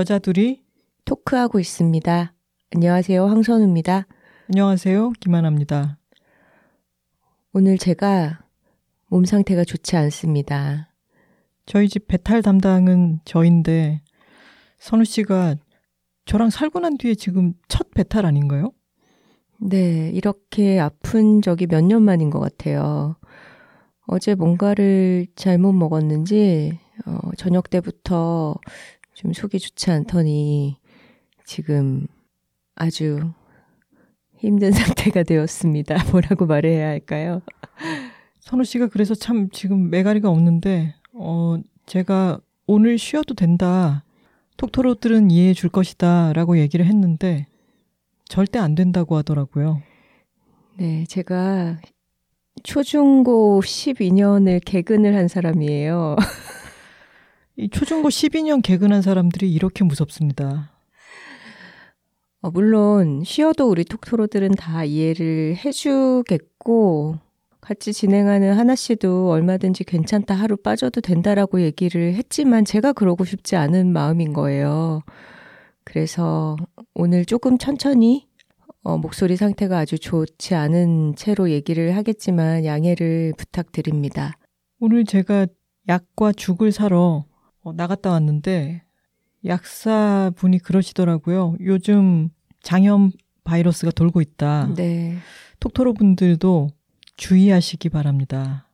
여자 둘이 토크하고 있습니다. 안녕하세요. 황선우입니다. 안녕하세요. 김하나입니다. 오늘 제가 몸 상태가 좋지 않습니다. 저희 집 배탈 담당은 저인데 선우 씨가 저랑 살고 난 뒤에 지금 첫 배탈 아닌가요? 네, 이렇게 아픈 적이 몇 년 만인 것 같아요. 어제 뭔가를 잘못 먹었는지 어, 저녁 때부터 좀 속이 좋지 않더니 지금 아주 힘든 상태가 되었습니다. 뭐라고 말해야 할까요? 선우 씨가 그래서 참 지금 매가리가 없는데, 어, 제가 오늘 쉬어도 된다. 톡토로들은 이해해 줄 것이다. 라고 얘기를 했는데, 절대 안 된다고 하더라고요. 네, 제가 초중고 12년을 개근을 한 사람이에요. 이 초중고 12년 개근한 사람들이 이렇게 무섭습니다. 어, 물론 쉬어도 우리 톡토로들은 다 이해를 해주겠고 같이 진행하는 하나 씨도 얼마든지 괜찮다 하루 빠져도 된다라고 얘기를 했지만 제가 그러고 싶지 않은 마음인 거예요. 그래서 오늘 조금 천천히 어, 목소리 상태가 아주 좋지 않은 채로 얘기를 하겠지만 양해를 부탁드립니다. 오늘 제가 약과 죽을 사러 어, 나갔다 왔는데 약사 분이 그러시더라고요. 요즘 장염 바이러스가 돌고 있다. 네. 톡토로 분들도 주의하시기 바랍니다.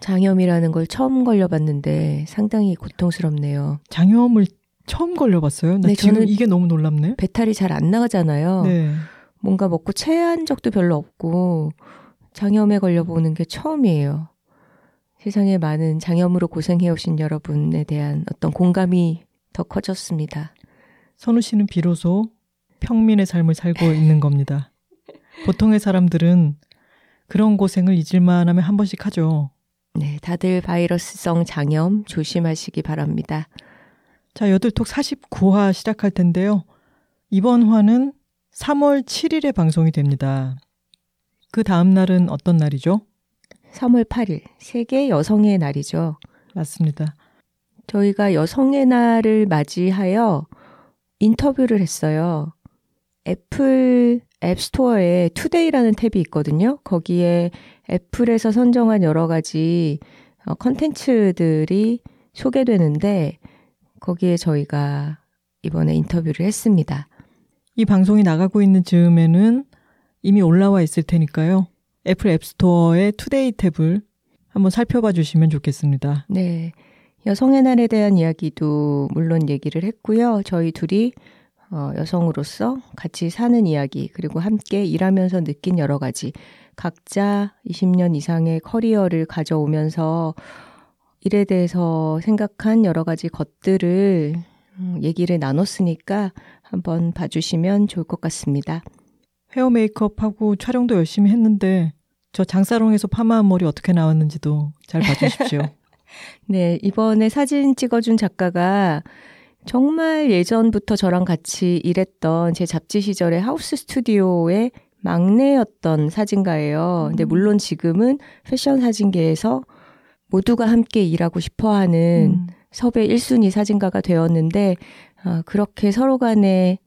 장염이라는 걸 처음 걸려봤는데 상당히 고통스럽네요. 장염을 처음 걸려봤어요? 나 네, 지금 저는 이게 너무 놀랍네. 배탈이 잘 안 나가잖아요. 네. 뭔가 먹고 체한 적도 별로 없고 장염에 걸려보는 게 처음이에요. 세상에 많은 장염으로 고생해오신 여러분에 대한 어떤 공감이 더 커졌습니다. 선우 씨는 비로소 평민의 삶을 살고 있는 겁니다. 보통의 사람들은 그런 고생을 잊을만 하면 한 번씩 하죠. 네, 다들 바이러스성 장염 조심하시기 바랍니다. 자, 여둘톡 49화 시작할 텐데요. 이번 화는 3월 7일에 방송이 됩니다. 그 다음 날은 어떤 날이죠? 3월 8일, 세계 여성의 날이죠. 맞습니다. 저희가 여성의 날을 맞이하여 인터뷰를 했어요. 애플 앱스토어에 Today라는 탭이 있거든요. 거기에 애플에서 선정한 여러 가지 어, 컨텐츠들이 소개되는데 거기에 저희가 이번에 인터뷰를 했습니다. 이 방송이 나가고 있는 즈음에는 이미 올라와 있을 테니까요. 애플 앱스토어의 Today 탭을 한번 살펴봐 주시면 좋겠습니다. 네. 여성의 날에 대한 이야기도 물론 얘기를 했고요. 저희 둘이 어, 여성으로서 같이 사는 이야기, 그리고 함께 일하면서 느낀 여러 가지, 각자 20년 이상의 커리어를 가져오면서 일에 대해서 생각한 여러 가지 것들을 음, 얘기를 나눴으니까 한번 봐주시면 좋을 것 같습니다. 헤어 메이크업하고 촬영도 열심히 했는데 저 장사롱에서 파마한 머리 어떻게 나왔는지도 잘 봐주십시오. 네, 이번에 사진 찍어준 작가가 정말 예전부터 저랑 같이 일했던 제 잡지 시절의 하우스 스튜디오의 막내였던 사진가예요. 근데 물론 지금은 패션 사진계에서 모두가 함께 일하고 싶어 하는 음. 섭외 1순위 사진가가 되었는데, 아, 그렇게 서로 간에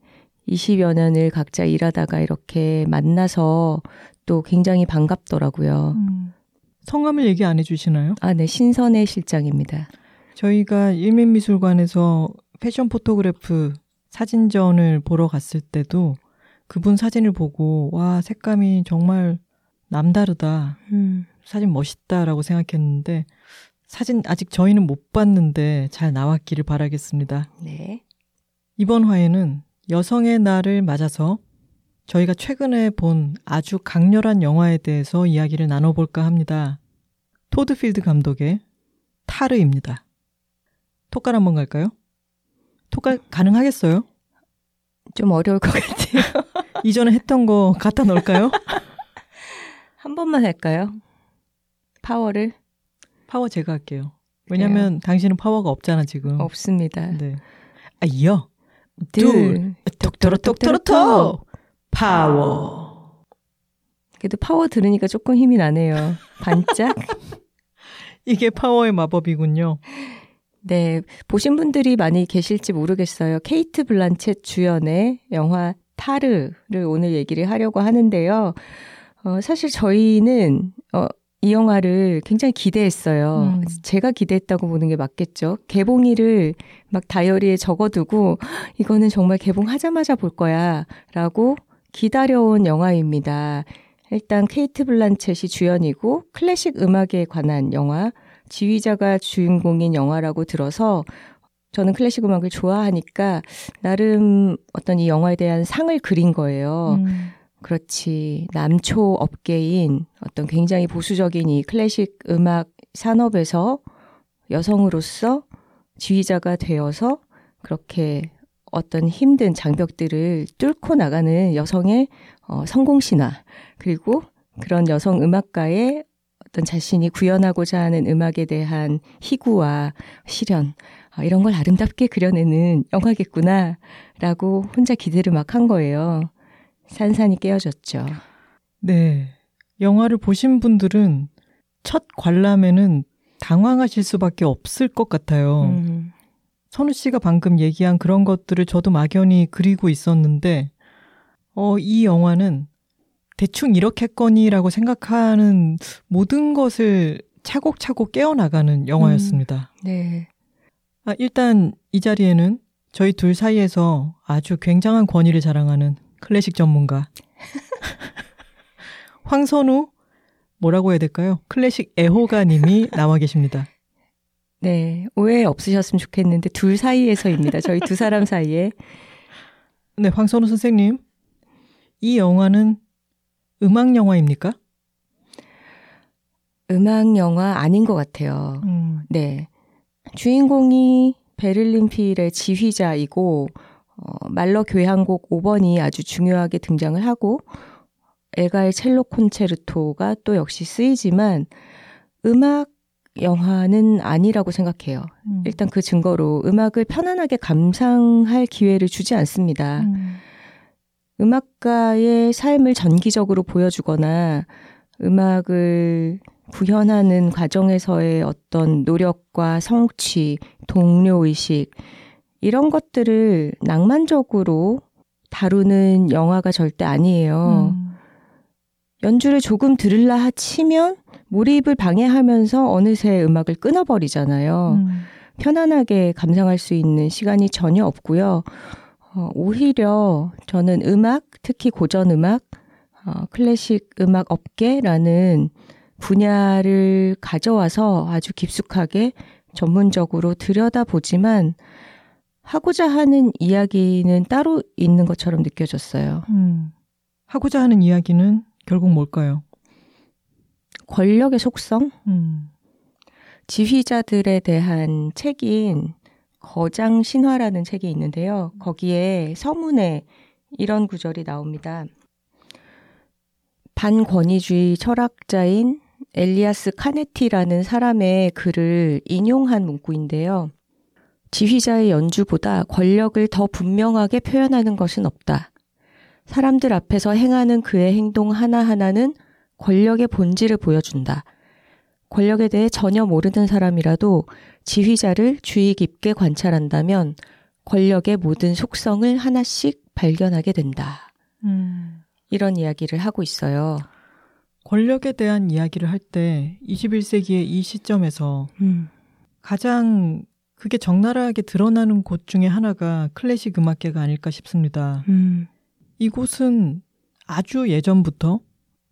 20여 년을 각자 일하다가 이렇게 만나서 또 굉장히 반갑더라고요. 음. 성함을 얘기 안 해주시나요? 아, 네, 신선혜 실장입니다. 저희가 일민미술관에서 패션 photograph 사진전을 보러 갔을 때도 그분 사진을 보고 와 색감이 정말 남다르다 음, 사진 멋있다라고 생각했는데 사진 아직 저희는 못 봤는데 잘 나왔기를 바라겠습니다. 네. 이번 화에는 여성의 날을 맞아서 저희가 최근에 본 아주 강렬한 영화에 대해서 이야기를 나눠볼까 합니다. 토드 필드 감독의 타르입니다. 톡갈 한번 갈까요? 톡갈 가능하겠어요? 좀 어려울 것 같아요. 이전에 했던 거 갖다 넣을까요? 한 번만 할까요? 파워를? 파워 제가 할게요. 왜냐면 당신은 파워가 없잖아, 지금. 없습니다. 네. 아, 이어. 둘, 톡토로 톡토로 톡! 파워. 그래도 파워 들으니까 조금 힘이 나네요. 반짝. 이게 파워의 마법이군요. 네, 보신 분들이 많이 계실지 모르겠어요. 케이트 블란쳇 주연의 영화 타르를 오늘 얘기를 하려고 하는데요. 어, 사실 저희는 어, 이 영화를 굉장히 기대했어요. 음. 제가 기대했다고 보는 게 맞겠죠. 개봉일을 막 다이어리에 적어두고 이거는 정말 개봉하자마자 볼 거야 라고 기다려온 영화입니다. 일단 케이트 블란쳇이 주연이고 클래식 음악에 관한 영화, 지휘자가 주인공인 영화라고 들어서 저는 클래식 음악을 좋아하니까 나름 어떤 이 영화에 대한 상을 그린 거예요. 음. 그렇지. 남초 업계인 어떤 굉장히 보수적인 이 클래식 음악 산업에서 여성으로서 지휘자가 되어서 그렇게 어떤 힘든 장벽들을 뚫고 나가는 여성의 어, 성공 신화 그리고 그런 여성 음악가의 어떤 자신이 구현하고자 하는 음악에 대한 희구와 실현 아, 이런 걸 아름답게 그려내는 영화겠구나라고 혼자 기대를 막 한 거예요. 산산이 깨어졌죠. 네. 영화를 보신 분들은 첫 관람에는 당황하실 수밖에 없을 것 같아요. 음, 선우 씨가 방금 얘기한 그런 것들을 저도 막연히 그리고 있었는데, 어, 이 영화는 대충 이렇겠거니라고 생각하는 모든 것을 차곡차곡 깨어나가는 영화였습니다. 네. 아, 일단 이 자리에는 저희 둘 사이에서 아주 굉장한 권위를 자랑하는 클래식 전문가 황선우 뭐라고 해야 될까요? 클래식 애호가님이 나와 계십니다. 네. 오해 없으셨으면 좋겠는데 둘 사이에서입니다. 저희 두 사람 사이에. 네, 황선우 선생님, 이 영화는 음악 영화입니까? 음악 영화 아닌 것 같아요. 음, 네. 주인공이 베를린 필의 지휘자이고 어, 말러 교향곡 5번이 아주 중요하게 등장을 하고 엘가의 첼로 콘체르토가 또 역시 쓰이지만 음악 영화는 아니라고 생각해요. 음. 일단 그 증거로 음악을 편안하게 감상할 기회를 주지 않습니다. 음, 음악가의 삶을 전기적으로 보여주거나 음악을 구현하는 과정에서의 어떤 노력과 성취, 동료의식, 이런 것들을 낭만적으로 다루는 영화가 절대 아니에요. 음, 연주를 조금 들을라 치면 몰입을 방해하면서 어느새 음악을 끊어버리잖아요. 음, 편안하게 감상할 수 있는 시간이 전혀 없고요. 어, 오히려 저는 음악, 특히 고전 음악, 어, 클래식 음악 업계라는 분야를 가져와서 아주 깊숙하게 전문적으로 들여다보지만 하고자 하는 이야기는 따로 있는 것처럼 느껴졌어요. 음. 하고자 하는 이야기는 결국 뭘까요? 권력의 속성, 음, 지휘자들에 대한 책인 거장 신화라는 책이 있는데요. 거기에 서문에 이런 구절이 나옵니다. 반권위주의 철학자인 엘리아스 카네티라는 사람의 글을 인용한 문구인데요. 지휘자의 연주보다 권력을 더 분명하게 표현하는 것은 없다. 사람들 앞에서 행하는 그의 행동 하나하나는 권력의 본질을 보여준다. 권력에 대해 전혀 모르는 사람이라도 지휘자를 주의 깊게 관찰한다면 권력의 모든 속성을 하나씩 발견하게 된다. 음. 이런 이야기를 하고 있어요. 권력에 대한 이야기를 할 때 21세기의 이 시점에서 음. 가장 그게 적나라하게 드러나는 곳 중에 하나가 클래식 음악계가 아닐까 싶습니다. 음. 이곳은 아주 예전부터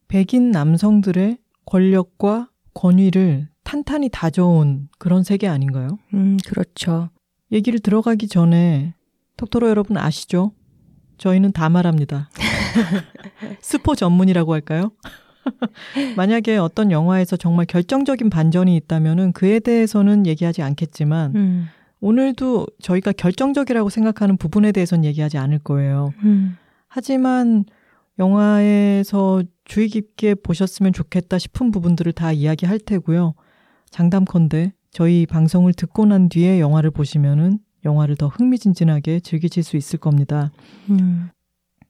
백인 남성들의 권력과 권위를 탄탄히 다져온 그런 세계 아닌가요? 음, 그렇죠. 얘기를 들어가기 전에 톡토로 여러분 아시죠? 저희는 다 말합니다. 스포 전문이라고 할까요? 만약에 어떤 영화에서 정말 결정적인 반전이 있다면은 그에 대해서는 얘기하지 않겠지만 음. 오늘도 저희가 결정적이라고 생각하는 부분에 대해서는 얘기하지 않을 거예요. 음. 하지만 영화에서 주의 깊게 보셨으면 좋겠다 싶은 부분들을 다 이야기할 테고요. 장담컨대 저희 방송을 듣고 난 뒤에 영화를 보시면은 영화를 더 흥미진진하게 즐기실 수 있을 겁니다. 음.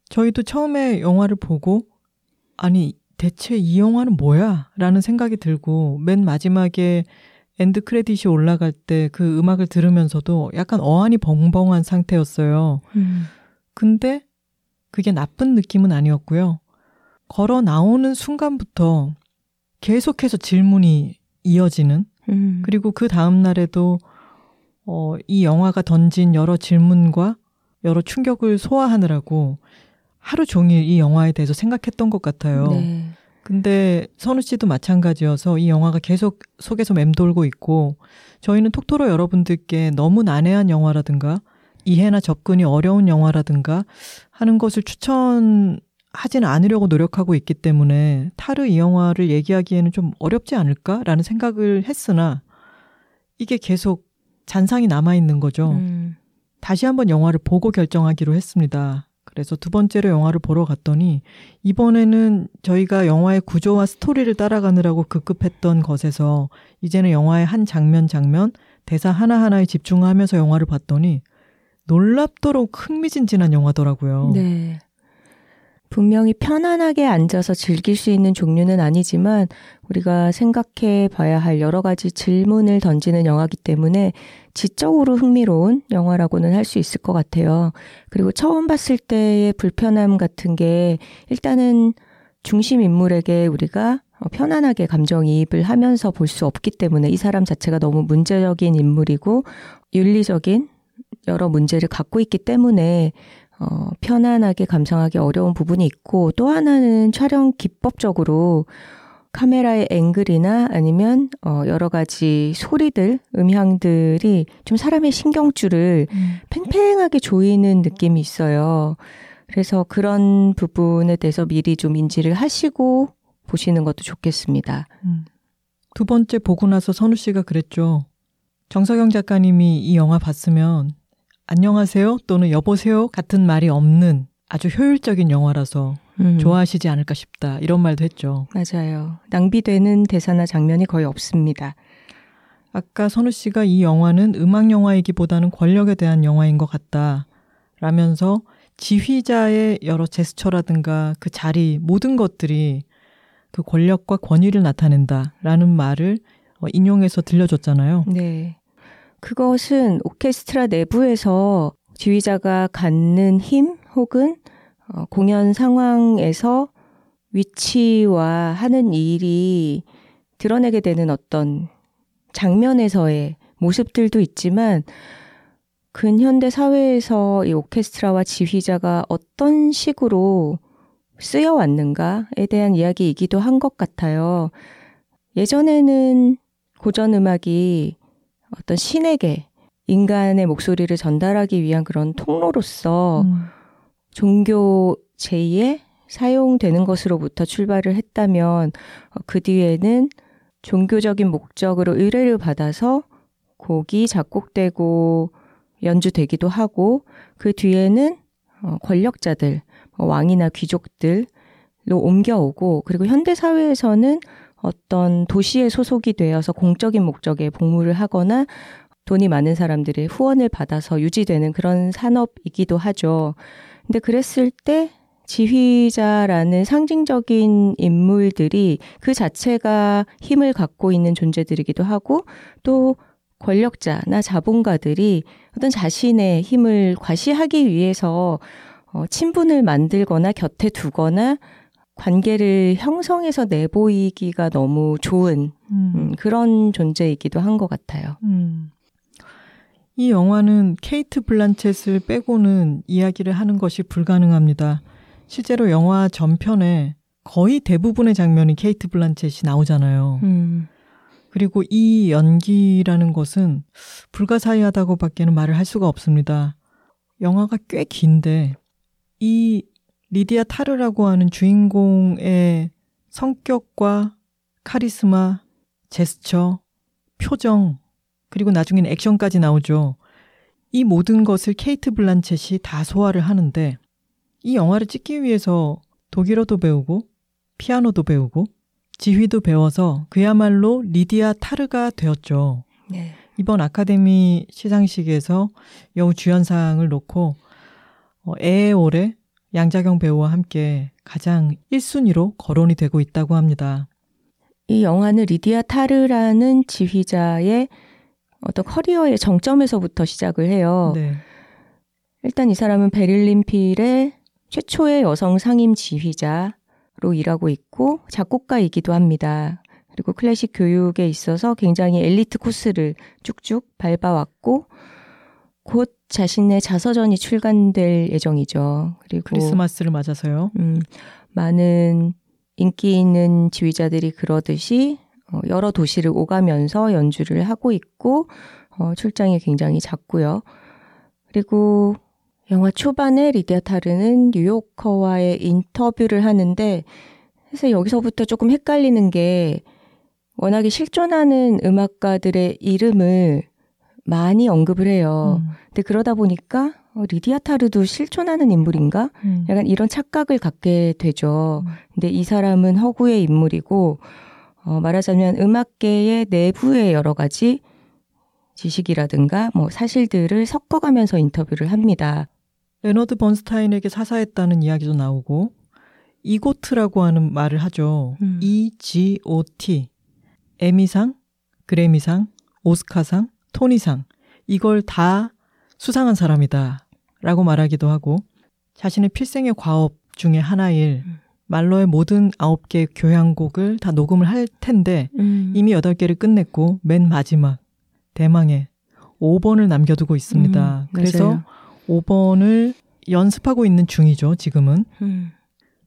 저희도 처음에 영화를 보고 아니 대체 이 영화는 뭐야? 라는 생각이 들고 맨 마지막에 end credit이 올라갈 때 그 음악을 들으면서도 약간 어안이 벙벙한 상태였어요. 음. 근데 그게 나쁜 느낌은 아니었고요. 걸어 나오는 순간부터 계속해서 질문이 이어지는 음. 그리고 그 다음 날에도 어, 이 영화가 던진 여러 질문과 여러 충격을 소화하느라고 하루 종일 이 영화에 대해서 생각했던 것 같아요. 네. 근데 선우 씨도 마찬가지여서 이 영화가 계속 속에서 맴돌고 있고 저희는 톡토로 여러분들께 너무 난해한 영화라든가 이해나 접근이 어려운 영화라든가 하는 것을 추천 하지는 않으려고 노력하고 있기 때문에 타르 이 영화를 얘기하기에는 좀 어렵지 않을까라는 생각을 했으나 이게 계속 잔상이 남아 있는 거죠. 음. 다시 한번 영화를 보고 결정하기로 했습니다. 그래서 두 번째로 영화를 보러 갔더니 이번에는 저희가 영화의 구조와 스토리를 따라가느라고 급급했던 것에서 이제는 영화의 한 장면 장면 대사 하나하나에 집중하면서 영화를 봤더니 놀랍도록 흥미진진한 영화더라고요. 네. 분명히 편안하게 앉아서 즐길 수 있는 종류는 아니지만 우리가 생각해 봐야 할 여러 가지 질문을 던지는 영화기 때문에 지적으로 흥미로운 영화라고는 할 수 있을 것 같아요. 그리고 처음 봤을 때의 불편함 같은 게 일단은 중심 인물에게 우리가 편안하게 감정이입을 하면서 볼 수 없기 때문에 이 사람 자체가 너무 문제적인 인물이고 윤리적인 여러 문제를 갖고 있기 때문에 어, 편안하게 감상하기 어려운 부분이 있고 또 하나는 촬영 기법적으로 카메라의 앵글이나 아니면 어, 여러 가지 소리들, 음향들이 좀 사람의 신경줄을 음. 팽팽하게 조이는 느낌이 있어요. 그래서 그런 부분에 대해서 미리 좀 인지를 하시고 보시는 것도 좋겠습니다. 음. 두 번째 보고 나서 선우 씨가 그랬죠. 정석영 작가님이 이 영화 봤으면 안녕하세요 또는 여보세요 같은 말이 없는 아주 효율적인 영화라서 음, 좋아하시지 않을까 싶다 이런 말도 했죠. 맞아요. 낭비되는 대사나 장면이 거의 없습니다. 아까 선우 씨가 이 영화는 음악 영화이기보다는 권력에 대한 영화인 것 같다. 라면서 지휘자의 여러 제스처라든가 그 자리 모든 것들이 그 권력과 권위를 나타낸다. 라는 말을 어, 인용해서 들려줬잖아요. 네. 그것은 오케스트라 내부에서 지휘자가 갖는 힘 혹은 어, 공연 상황에서 위치와 하는 일이 드러내게 되는 어떤 장면에서의 모습들도 있지만 근현대 사회에서 이 오케스트라와 지휘자가 어떤 식으로 쓰여왔는가에 대한 이야기이기도 한 것 같아요. 예전에는 고전 음악이 어떤 신에게 인간의 목소리를 전달하기 위한 그런 통로로서 음, 종교 제의에 사용되는 것으로부터 출발을 했다면 어, 그 뒤에는 종교적인 목적으로 의뢰를 받아서 곡이 작곡되고 연주되기도 하고 그 뒤에는 어, 권력자들, 뭐 왕이나 귀족들로 옮겨오고 그리고 현대 사회에서는 어떤 도시에 소속이 되어서 공적인 목적에 복무를 하거나 돈이 많은 사람들의 후원을 받아서 유지되는 그런 산업이기도 하죠. 근데 그랬을 때 지휘자라는 상징적인 인물들이 그 자체가 힘을 갖고 있는 존재들이기도 하고 또 권력자나 자본가들이 어떤 자신의 힘을 과시하기 위해서 어, 친분을 만들거나 곁에 두거나 관계를 형성해서 내보이기가 너무 좋은 음, 음, 그런 존재이기도 한 것 같아요. 음. 이 영화는 케이트 블란쳇을 빼고는 이야기를 하는 것이 불가능합니다. 실제로 영화 전편에 거의 대부분의 장면이 케이트 블란쳇이 나오잖아요. 음, 그리고 이 연기라는 것은 불가사의하다고 밖에는 말을 할 수가 없습니다. 영화가 꽤 긴데 이 리디아 타르라고 하는 주인공의 성격과 카리스마, 제스처, 표정, 그리고 나중엔 액션까지 나오죠. 이 모든 것을 케이트 블란쳇이 다 소화를 하는데 이 영화를 찍기 위해서 독일어도 배우고 피아노도 배우고 지휘도 배워서 그야말로 리디아 타르가 되었죠. 네. 이번 아카데미 시상식에서 여우 주연상을 놓고 어, 올해 양자경 배우와 함께 가장 1순위로 거론이 되고 있다고 합니다. 이 영화는 리디아 타르라는 지휘자의 어떤 커리어의 정점에서부터 시작을 해요. 네. 일단 이 사람은 베를린 필의 최초의 여성 상임 지휘자로 일하고 있고 작곡가이기도 합니다. 그리고 클래식 교육에 있어서 굉장히 엘리트 코스를 쭉쭉 밟아왔고 곧 자신의 자서전이 출간될 예정이죠. 그리고 크리스마스를 맞아서요. 음, 많은 인기 있는 지휘자들이 그러듯이 어, 여러 도시를 오가면서 연주를 하고 있고 어, 출장이 굉장히 잦고요. 그리고 영화 초반에 리디아 타르는 뉴요커와의 인터뷰를 하는데 사실 여기서부터 조금 헷갈리는 게 워낙에 실존하는 음악가들의 이름을 많이 언급을 해요. 음. 근데 그러다 보니까 어, 리디아 타르도 실존하는 인물인가? 음. 약간 이런 착각을 갖게 되죠. 음. 근데 이 사람은 허구의 인물이고 어, 말하자면 음악계의 내부의 여러 가지 지식이라든가 뭐 사실들을 섞어가면서 인터뷰를 합니다. 레너드 번스타인에게 사사했다는 이야기도 나오고 EGOT라고 하는 말을 하죠. 음. E-G-O-T 에미상, 그래미상, 오스카상, 토니상 이걸 다 수상한 사람이다 라고 말하기도 하고 자신의 필생의 과업 중에 하나일 음. 말러의 모든 아홉 개의 교향곡을 다 녹음을 할 텐데 음. 이미 여덟 개를 끝냈고 맨 마지막 대망의 5번을 남겨두고 있습니다. 음, 그래서 맞아요. 5번을 연습하고 있는 중이죠, 지금은. 음.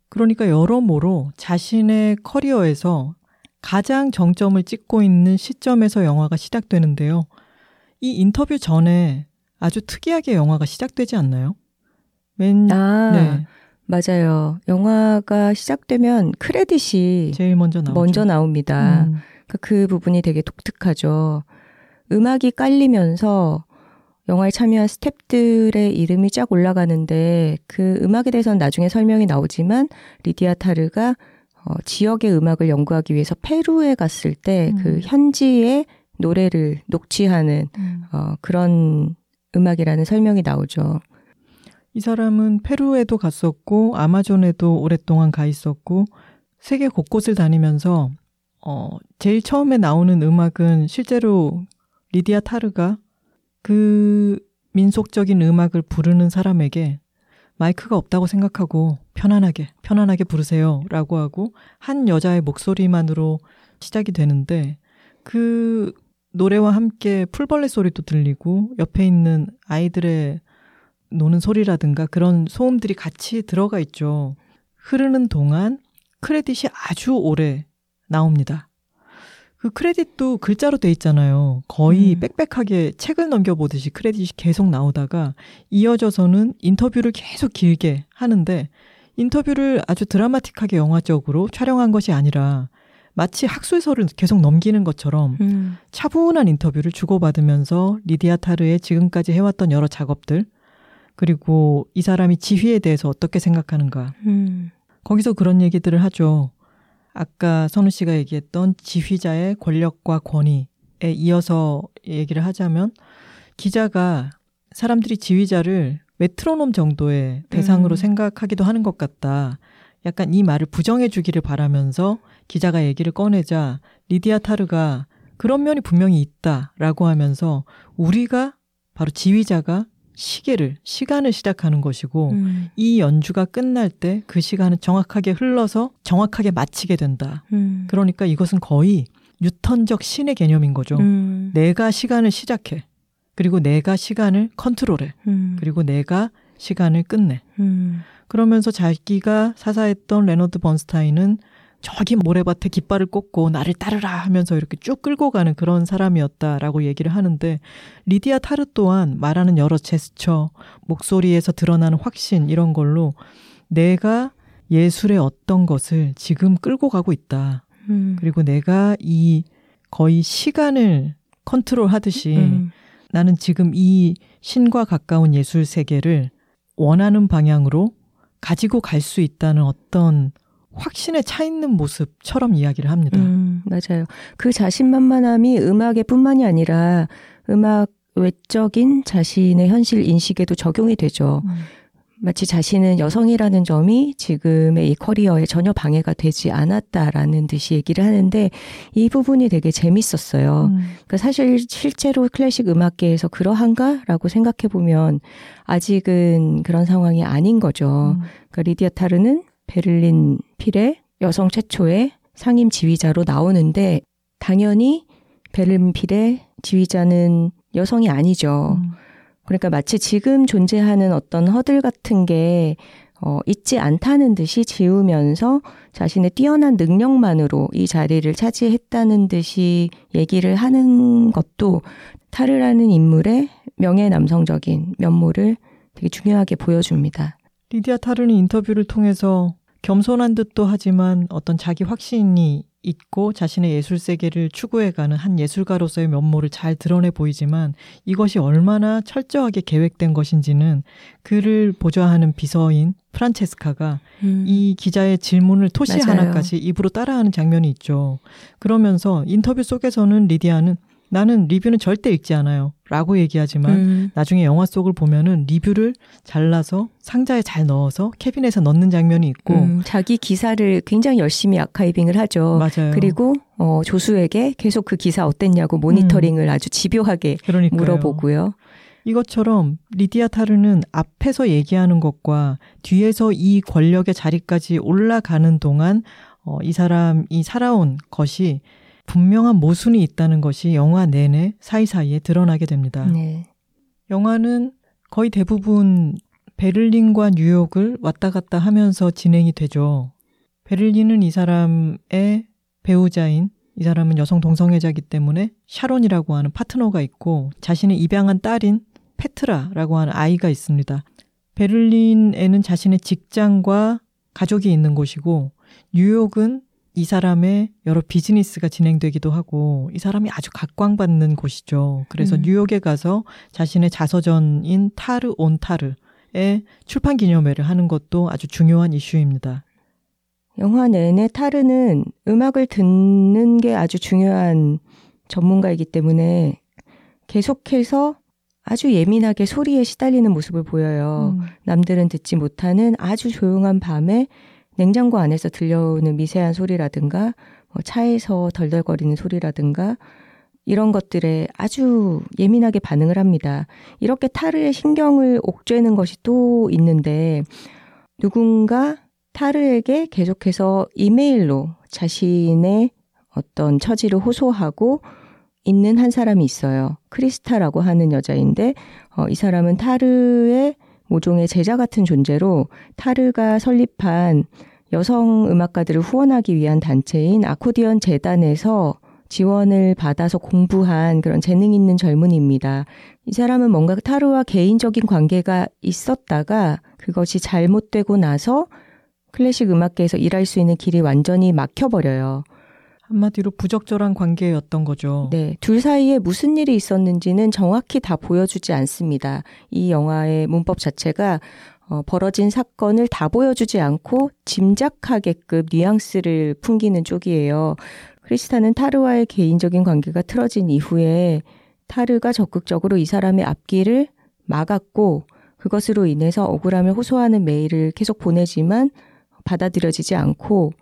그러니까 여러모로 자신의 커리어에서 가장 정점을 찍고 있는 시점에서 영화가 시작되는데요. 이 인터뷰 전에 아주 특이하게 영화가 시작되지 않나요? 맨, 아 네, 맞아요. 영화가 시작되면 크레딧이 제일 먼저 나오죠. 먼저 나옵니다. 음, 그, 그 부분이 되게 독특하죠. 음악이 깔리면서 영화에 참여한 스탭들의 이름이 쫙 올라가는데 그 음악에 대해서는 나중에 설명이 나오지만 리디아 타르가 어, 지역의 음악을 연구하기 위해서 페루에 갔을 때그 음. 현지의 노래를 녹취하는 음. 어, 그런 음악이라는 설명이 나오죠. 이 사람은 페루에도 갔었고 아마존에도 오랫동안 가 있었고 세계 곳곳을 다니면서 어 제일 처음에 나오는 음악은 실제로 리디아 타르가 그 민속적인 음악을 부르는 사람에게 마이크가 없다고 생각하고 편안하게 편안하게 부르세요라고 하고 한 여자의 목소리만으로 시작이 되는데 그 노래와 함께 풀벌레 소리도 들리고 옆에 있는 아이들의 노는 소리라든가 그런 소음들이 같이 들어가 있죠. 흐르는 동안 크레딧이 아주 오래 나옵니다. 그 크레딧도 글자로 돼 있잖아요. 거의 음. 빽빽하게 책을 넘겨보듯이 크레딧이 계속 나오다가 이어져서는 인터뷰를 계속 길게 하는데 인터뷰를 아주 드라마틱하게 영화적으로 촬영한 것이 아니라 마치 학술서를 계속 넘기는 것처럼 음. 차분한 인터뷰를 주고받으면서 리디아 타르의 지금까지 해왔던 여러 작업들, 그리고 이 사람이 지휘에 대해서 어떻게 생각하는가. 음. 거기서 그런 얘기들을 하죠. 아까 선우 씨가 얘기했던 지휘자의 권력과 권위에 이어서 얘기를 하자면 기자가 사람들이 지휘자를 메트로놈 정도의 대상으로 음. 생각하기도 하는 것 같다. 약간 이 말을 부정해 주기를 바라면서 기자가 얘기를 꺼내자 리디아 타르가 그런 면이 분명히 있다라고 하면서 우리가 바로 지휘자가 시계를 시간을 시작하는 것이고 음. 이 연주가 끝날 때 그 시간은 정확하게 흘러서 정확하게 마치게 된다. 음. 그러니까 이것은 거의 뉴턴적 신의 개념인 거죠. 음. 내가 시간을 시작해. 그리고 내가 시간을 컨트롤해. 음. 그리고 내가 시간을 끝내. 음. 그러면서 자기가 사사했던 레너드 번스타인은 저기 모래밭에 깃발을 꽂고 나를 따르라 하면서 이렇게 쭉 끌고 가는 그런 사람이었다라고 얘기를 하는데 리디아 타르 또한 말하는 여러 제스처, 목소리에서 드러나는 확신 이런 걸로 내가 예술의 어떤 것을 지금 끌고 가고 있다. 음. 그리고 내가 이 거의 시간을 컨트롤 하듯이 음. 나는 지금 이 신과 가까운 예술 세계를 원하는 방향으로 가지고 갈 수 있다는 어떤 확신에 차 있는 모습처럼 이야기를 합니다. 음, 맞아요. 그 자신만만함이 음악에 뿐만이 아니라 음악 외적인 자신의 현실 인식에도 적용이 되죠. 음. 마치 자신은 여성이라는 점이 지금의 이 커리어에 전혀 방해가 되지 않았다라는 듯이 얘기를 하는데 이 부분이 되게 재밌었어요. 음. 그러니까 사실 실제로 클래식 음악계에서 그러한가라고 생각해 보면 아직은 그런 상황이 아닌 거죠. 음. 그러니까 리디아 타르는 베를린 필의 여성 최초의 상임 지휘자로 나오는데 당연히 베를린 필의 지휘자는 여성이 아니죠. 음. 그러니까 마치 지금 존재하는 어떤 허들 같은 게 어, 있지 않다는 듯이 지우면서 자신의 뛰어난 능력만으로 이 자리를 차지했다는 듯이 얘기를 하는 것도 타르라는 인물의 명예 남성적인 면모를 되게 중요하게 보여줍니다. 리디아 타르는 인터뷰를 통해서 겸손한 듯도 하지만 어떤 자기 확신이 있고 자신의 예술 세계를 추구해가는 한 예술가로서의 면모를 잘 드러내 보이지만 이것이 얼마나 철저하게 계획된 것인지는 그를 보좌하는 비서인 프란체스카가 음. 이 기자의 질문을 토시 맞아요. 하나까지 입으로 따라하는 장면이 있죠. 그러면서 인터뷰 속에서는 리디아는 나는 리뷰는 절대 읽지 않아요. 라고 얘기하지만 음. 나중에 영화 속을 보면은 리뷰를 잘라서 상자에 잘 넣어서 캐빈에서 넣는 장면이 있고 음, 자기 기사를 굉장히 열심히 아카이빙을 하죠. 맞아요. 그리고 어, 조수에게 계속 그 기사 어땠냐고 모니터링을 음. 아주 집요하게 그러니까요. 물어보고요. 이것처럼 리디아 타르는 앞에서 얘기하는 것과 뒤에서 이 권력의 자리까지 올라가는 동안 어, 이 사람이 살아온 것이 분명한 모순이 있다는 것이 영화 내내 사이사이에 드러나게 됩니다. 네. 영화는 거의 대부분 베를린과 뉴욕을 왔다 갔다 하면서 진행이 되죠. 베를린은 이 사람의 배우자인 이 사람은 여성 동성애자이기 때문에 샤론이라고 하는 파트너가 있고 자신의 입양한 딸인 페트라라고 하는 아이가 있습니다. 베를린에는 자신의 직장과 가족이 있는 곳이고 뉴욕은 이 사람의 여러 비즈니스가 진행되기도 하고 이 사람이 아주 각광받는 곳이죠. 그래서 음. 뉴욕에 가서 자신의 자서전인 타르 온 타르의 출판 기념회를 하는 것도 아주 중요한 이슈입니다. 영화 내내 타르는 음악을 듣는 게 아주 중요한 전문가이기 때문에 계속해서 아주 예민하게 소리에 시달리는 모습을 보여요. 음. 남들은 듣지 못하는 아주 조용한 밤에 냉장고 안에서 들려오는 미세한 소리라든가 뭐 차에서 덜덜거리는 소리라든가 이런 것들에 아주 예민하게 반응을 합니다. 이렇게 타르의 신경을 옥죄는 것이 또 있는데 누군가 타르에게 계속해서 이메일로 자신의 어떤 처지를 호소하고 있는 한 사람이 있어요. 크리스타라고 하는 여자인데 어, 이 사람은 타르의 모종의 제자 같은 존재로 타르가 설립한 여성 음악가들을 후원하기 위한 단체인 아코디언 재단에서 지원을 받아서 공부한 그런 재능 있는 젊은이입니다. 이 사람은 뭔가 타르와 개인적인 관계가 있었다가 그것이 잘못되고 나서 클래식 음악계에서 일할 수 있는 길이 완전히 막혀버려요. 한마디로 부적절한 관계였던 거죠. 네. 둘 사이에 무슨 일이 있었는지는 정확히 다 보여주지 않습니다. 이 영화의 문법 자체가 어, 벌어진 사건을 다 보여주지 않고 짐작하게끔 뉘앙스를 풍기는 쪽이에요. 크리스타는 타르와의 개인적인 관계가 틀어진 이후에 타르가 적극적으로 이 사람의 앞길을 막았고 그것으로 인해서 억울함을 호소하는 메일을 계속 보내지만 받아들여지지 않고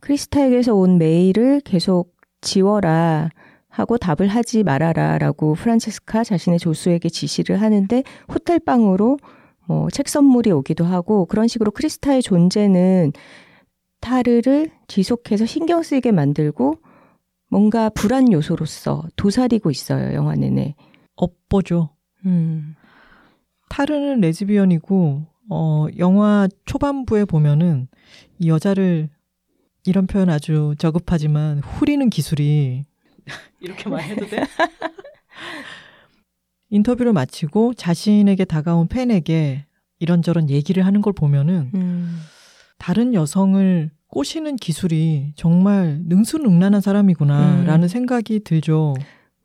크리스타에게서 온 메일을 계속 지워라 하고 답을 하지 말아라 라고 프란체스카 자신의 조수에게 지시를 하는데 호텔방으로 뭐책 선물이 오기도 하고 그런 식으로 크리스타의 존재는 타르를 지속해서 신경 쓰이게 만들고 뭔가 불안 요소로서 도사리고 있어요 영화 내내. 업보죠. 음. 타르는 레즈비언이고 어 영화 초반부에 보면은 이 여자를 이런 표현 아주 저급하지만 후리는 기술이 이렇게 말 해도 돼? 인터뷰를 마치고 자신에게 다가온 팬에게 이런저런 얘기를 하는 걸 보면은 음. 다른 여성을 꼬시는 기술이 정말 능수능란한 사람이구나라는 음. 생각이 들죠.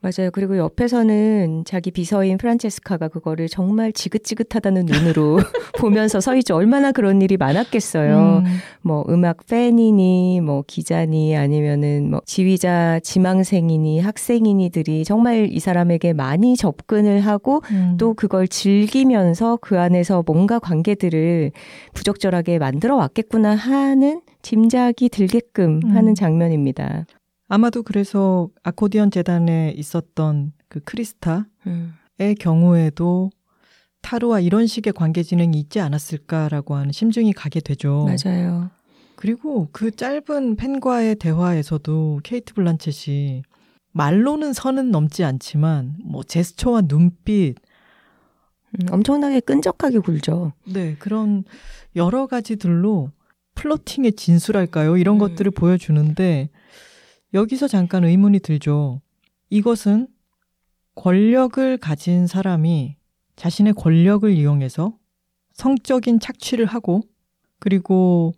맞아요. 그리고 옆에서는 자기 비서인 프란체스카가 그거를 정말 지긋지긋하다는 눈으로 보면서 서 있죠. 얼마나 그런 일이 많았겠어요. 음. 뭐 음악 팬이니 뭐 기자니 아니면은 뭐 지휘자 지망생이니 학생이니들이 정말 이 사람에게 많이 접근을 하고 음. 또 그걸 즐기면서 그 안에서 뭔가 관계들을 부적절하게 만들어 왔겠구나 하는 짐작이 들게끔 음. 하는 장면입니다. 아마도 그래서 아코디언 재단에 있었던 그 크리스타의 음. 경우에도 타루와 이런 식의 관계 진행이 있지 않았을까라고 하는 심증이 가게 되죠. 맞아요. 그리고 그 짧은 팬과의 대화에서도 케이트 블란쳇이 말로는 선은 넘지 않지만 뭐 제스처와 눈빛 음, 엄청나게 끈적하게 굴죠. 네, 그런 여러 가지들로 플로팅의 진수랄까요? 이런 음. 것들을 보여주는데 여기서 잠깐 의문이 들죠. 이것은 권력을 가진 사람이 자신의 권력을 이용해서 성적인 착취를 하고 그리고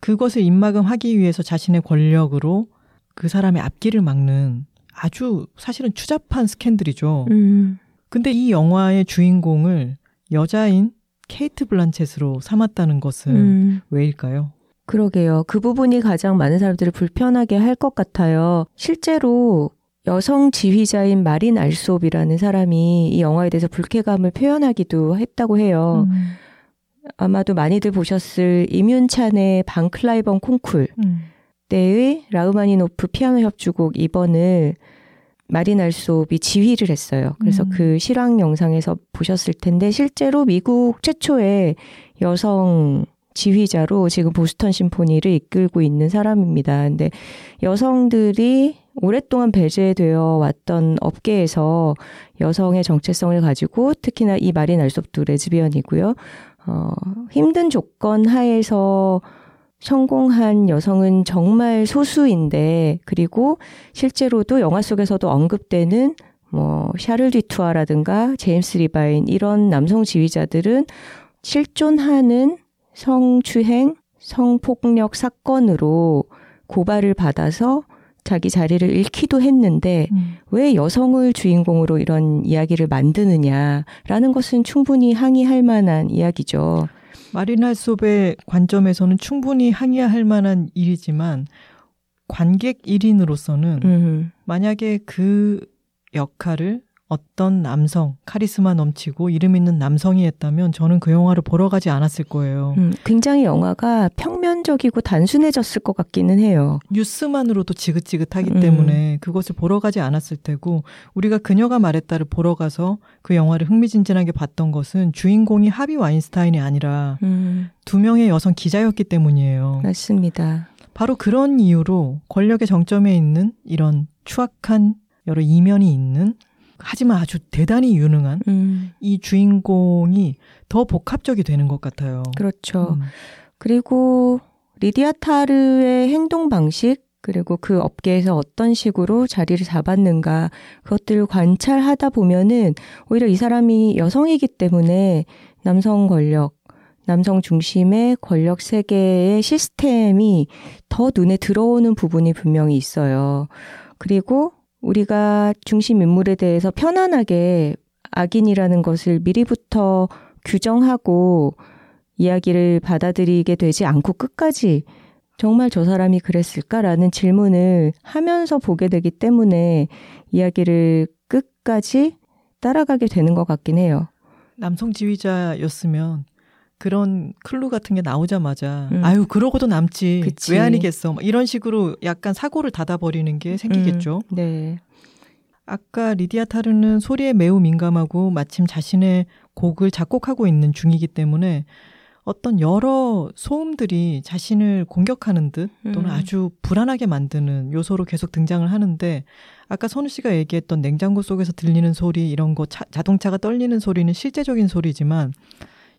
그것을 입막음하기 위해서 자신의 권력으로 그 사람의 앞길을 막는 아주 사실은 추잡한 스캔들이죠. 음. 근데 이 영화의 주인공을 여자인 케이트 블란쳇으로 삼았다는 것은 음. 왜일까요? 그러게요. 그 부분이 가장 많은 사람들을 불편하게 할 것 같아요. 실제로 여성 지휘자인 마린 알소비라는 사람이 이 영화에 대해서 불쾌감을 표현하기도 했다고 해요. 음. 아마도 많이들 보셨을 임윤찬의 방클라이번 콩쿨 음. 때의 라우마니노프 피아노 협주곡 2번을 마린 알소비 지휘를 했어요. 그래서 음. 그 실황 영상에서 보셨을 텐데 실제로 미국 최초의 여성 지휘자로 지금 보스턴 심포니를 이끌고 있는 사람입니다. 근데 여성들이 오랫동안 배제되어 왔던 업계에서 여성의 정체성을 가지고 특히나 이 마린 알섭도 레즈비언이고요. 어, 힘든 조건 하에서 성공한 여성은 정말 소수인데 그리고 실제로도 영화 속에서도 언급되는 뭐 샤를 디투아라든가 제임스 리바인 이런 남성 지휘자들은 실존하는 성추행, 성폭력 사건으로 고발을 받아서 자기 자리를 잃기도 했는데 음. 왜 여성을 주인공으로 이런 이야기를 만드느냐라는 것은 충분히 항의할 만한 이야기죠. 마리나 소의 관점에서는 충분히 항의할 만한 일이지만 관객 1인으로서는 음. 만약에 그 역할을 어떤 남성, 카리스마 넘치고 이름 있는 남성이 했다면 저는 그 영화를 보러 가지 않았을 거예요. 음, 굉장히 영화가 평면적이고 단순해졌을 것 같기는 해요. 뉴스만으로도 지긋지긋하기 음. 때문에 그것을 보러 가지 않았을 테고 우리가 그녀가 말했다를 보러 가서 그 영화를 흥미진진하게 봤던 것은 주인공이 하비 와인스타인이 아니라 음. 두 명의 여성 기자였기 때문이에요. 맞습니다. 바로 그런 이유로 권력의 정점에 있는 이런 추악한 여러 이면이 있는 하지만 아주 대단히 유능한 음. 이 주인공이 더 복합적이 되는 것 같아요. 그렇죠. 음. 그리고 리디아 타르의 행동 방식 그리고 그 업계에서 어떤 식으로 자리를 잡았는가 그것들을 관찰하다 보면은 오히려 이 사람이 여성이기 때문에 남성 권력 남성 중심의 권력 세계의 시스템이 더 눈에 들어오는 부분이 분명히 있어요. 그리고 우리가 중심 인물에 대해서 편안하게 악인이라는 것을 미리부터 규정하고 이야기를 받아들이게 되지 않고 끝까지 정말 저 사람이 그랬을까라는 질문을 하면서 보게 되기 때문에 이야기를 끝까지 따라가게 되는 것 같긴 해요. 남성 지휘자였으면 그런 클루 같은 게 나오자마자 음. 아유 그러고도 남지 그치. 왜 아니겠어 이런 식으로 약간 사고를 닫아버리는 게 생기겠죠. 음. 네. 아까 리디아 타르는 소리에 매우 민감하고 마침 자신의 곡을 작곡하고 있는 중이기 때문에 어떤 여러 소음들이 자신을 공격하는 듯 또는 음. 아주 불안하게 만드는 요소로 계속 등장을 하는데 아까 선우 씨가 얘기했던 냉장고 속에서 들리는 소리 이런 거 차, 자동차가 떨리는 소리는 실제적인 소리지만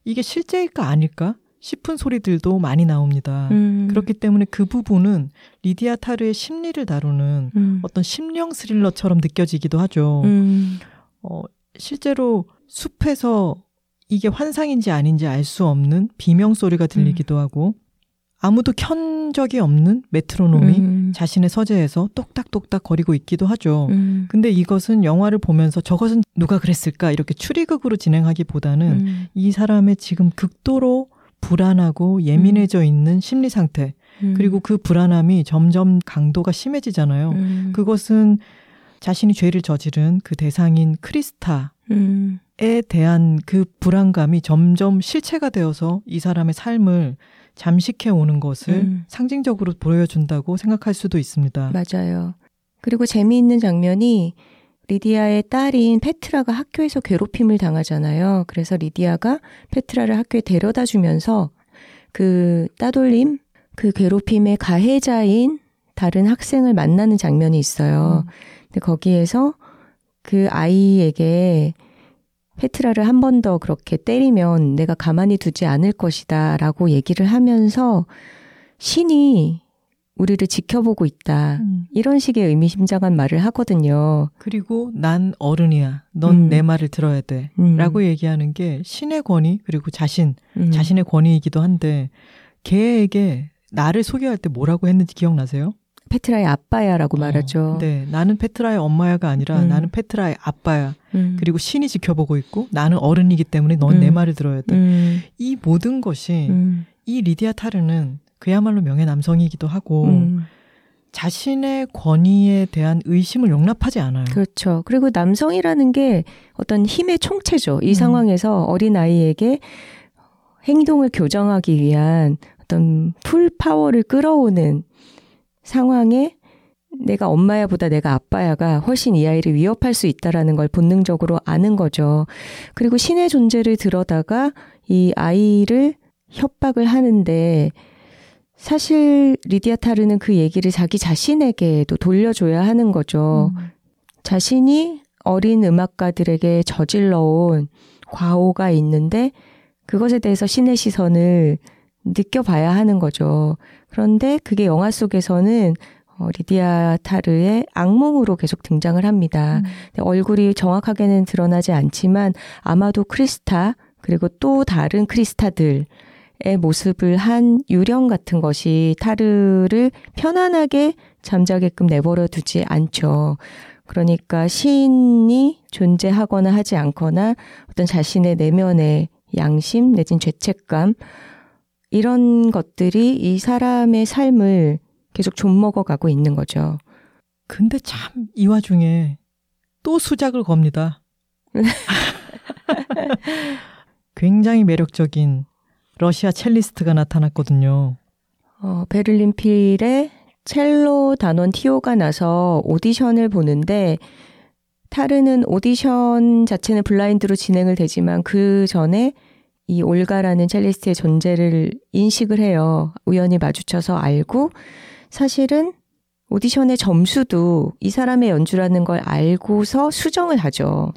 이게 실제일까 아닐까 싶은 소리들도 많이 나옵니다. 음. 그렇기 때문에 그 부분은 리디아 타르의 심리를 다루는 음. 어떤 심령 스릴러처럼 느껴지기도 하죠. 음. 어, 실제로 숲에서 이게 환상인지 아닌지 알 수 없는 비명 소리가 들리기도 음. 하고 아무도 켠 적이 없는 메트로놈이 음. 자신의 서재에서 똑딱똑딱 거리고 있기도 하죠. 음. 근데 이것은 영화를 보면서 저것은 누가 그랬을까 이렇게 추리극으로 진행하기보다는 음. 이 사람의 지금 극도로 불안하고 예민해져 있는 심리 상태 음. 그리고 그 불안함이 점점 강도가 심해지잖아요. 음. 그것은 자신이 죄를 저지른 그 대상인 크리스타에 음. 대한 그 불안감이 점점 실체가 되어서 이 사람의 삶을 잠식해 오는 것을 음. 상징적으로 보여준다고 생각할 수도 있습니다. 맞아요. 그리고 재미있는 장면이 리디아의 딸인 페트라가 학교에서 괴롭힘을 당하잖아요. 그래서 리디아가 페트라를 학교에 데려다 주면서 그 따돌림, 그 괴롭힘의 가해자인 다른 학생을 만나는 장면이 있어요. 음. 근데 거기에서 그 아이에게 페트라를 한 번 더 그렇게 때리면 내가 가만히 두지 않을 것이다 라고 얘기를 하면서 신이 우리를 지켜보고 있다. 음. 이런 식의 의미심장한 말을 하거든요. 그리고 난 어른이야. 넌 음. 내 말을 들어야 돼. 음. 라고 얘기하는 게 신의 권위 그리고 자신, 음. 자신의 권위이기도 한데 걔에게 나를 소개할 때 뭐라고 했는지 기억나세요? 페트라의 아빠야라고 말하죠. 어, 네, 나는 페트라의 엄마야가 아니라 음. 나는 페트라의 아빠야. 음. 그리고 신이 지켜보고 있고 나는 어른이기 때문에 넌내 음. 말을 들어야 돼. 음. 이 모든 것이 음. 이 리디아 타르는 그야말로 명예 남성이기도 하고 음. 자신의 권위에 대한 의심을 용납하지 않아요. 그렇죠. 그리고 남성이라는 게 어떤 힘의 총체죠. 이 음. 상황에서 어린 아이에게 행동을 교정하기 위한 어떤 풀 파워를 끌어오는 상황에 내가 엄마야보다 내가 아빠야가 훨씬 이 아이를 위협할 수 있다라는 걸 본능적으로 아는 거죠. 그리고 신의 존재를 들어다가 이 아이를 협박을 하는데 사실 리디아 타르는 그 얘기를 자기 자신에게도 돌려줘야 하는 거죠. 음. 자신이 어린 음악가들에게 저질러온 과오가 있는데 그것에 대해서 신의 시선을 느껴봐야 하는 거죠. 그런데 그게 영화 속에서는 어, 리디아 타르의 악몽으로 계속 등장을 합니다. 음. 얼굴이 정확하게는 드러나지 않지만 아마도 크리스타 그리고 또 다른 크리스타들의 모습을 한 유령 같은 것이 타르를 편안하게 잠자게끔 내버려 두지 않죠. 그러니까 시인이 존재하거나 하지 않거나 어떤 자신의 내면의 양심 내진 죄책감 이런 것들이 이 사람의 삶을 계속 좀먹어 가고 있는 거죠. 근데 참 이 와중에 또 수작을 겁니다. 굉장히 매력적인 러시아 첼리스트가 나타났거든요. 어, 베를린 필에 첼로 단원 티오가 나서 오디션을 보는데 타르는 오디션 자체는 블라인드로 진행을 되지만 그 전에 이 올가라는 첼리스트의 존재를 인식을 해요. 우연히 마주쳐서 알고 사실은 오디션의 점수도 이 사람의 연주라는 걸 알고서 수정을 하죠.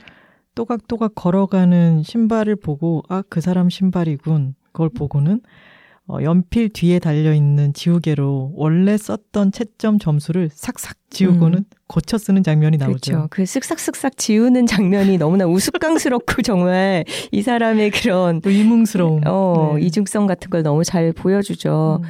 또각또각 걸어가는 신발을 보고 아 그 사람 신발이군. 그걸 보고는 어, 연필 뒤에 달려 있는 지우개로 원래 썼던 채점 점수를 삭삭 지우고는 음. 고쳐 쓰는 장면이 나오죠. 그렇죠. 그 쓱싹쓱싹 지우는 장면이 너무나 우스꽝스럽고 정말 이 사람의 그런 또 의문스러움. 어, 네. 이중성 같은 걸 너무 잘 보여주죠. 음.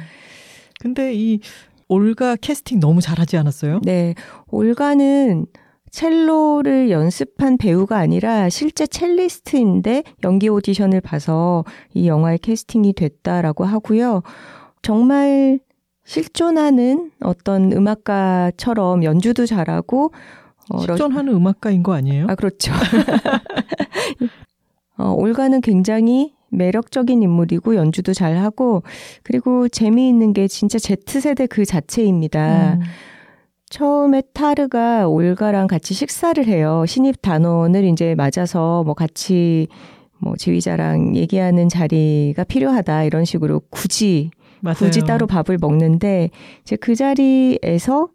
근데 이 올가 캐스팅 너무 잘하지 않았어요? 네. 올가는 첼로를 연습한 배우가 아니라 실제 첼리스트인데 연기 오디션을 봐서 이 영화에 캐스팅이 됐다라고 하고요. 정말 실존하는 어떤 음악가처럼 연주도 잘하고 어, 러- 실존하는 음악가인 거 아니에요? 아, 그렇죠. 어, 올가는 굉장히 매력적인 인물이고 연주도 잘하고 그리고 재미있는 게 진짜 Z세대 그 자체입니다. 음. 처음에 타르가 올가랑 같이 식사를 해요. 신입 단원을 이제 맞아서 뭐 같이 뭐 지휘자랑 얘기하는 자리가 필요하다 이런 식으로 굳이 맞아요. 굳이 따로 밥을 먹는데 이제 그 자리에서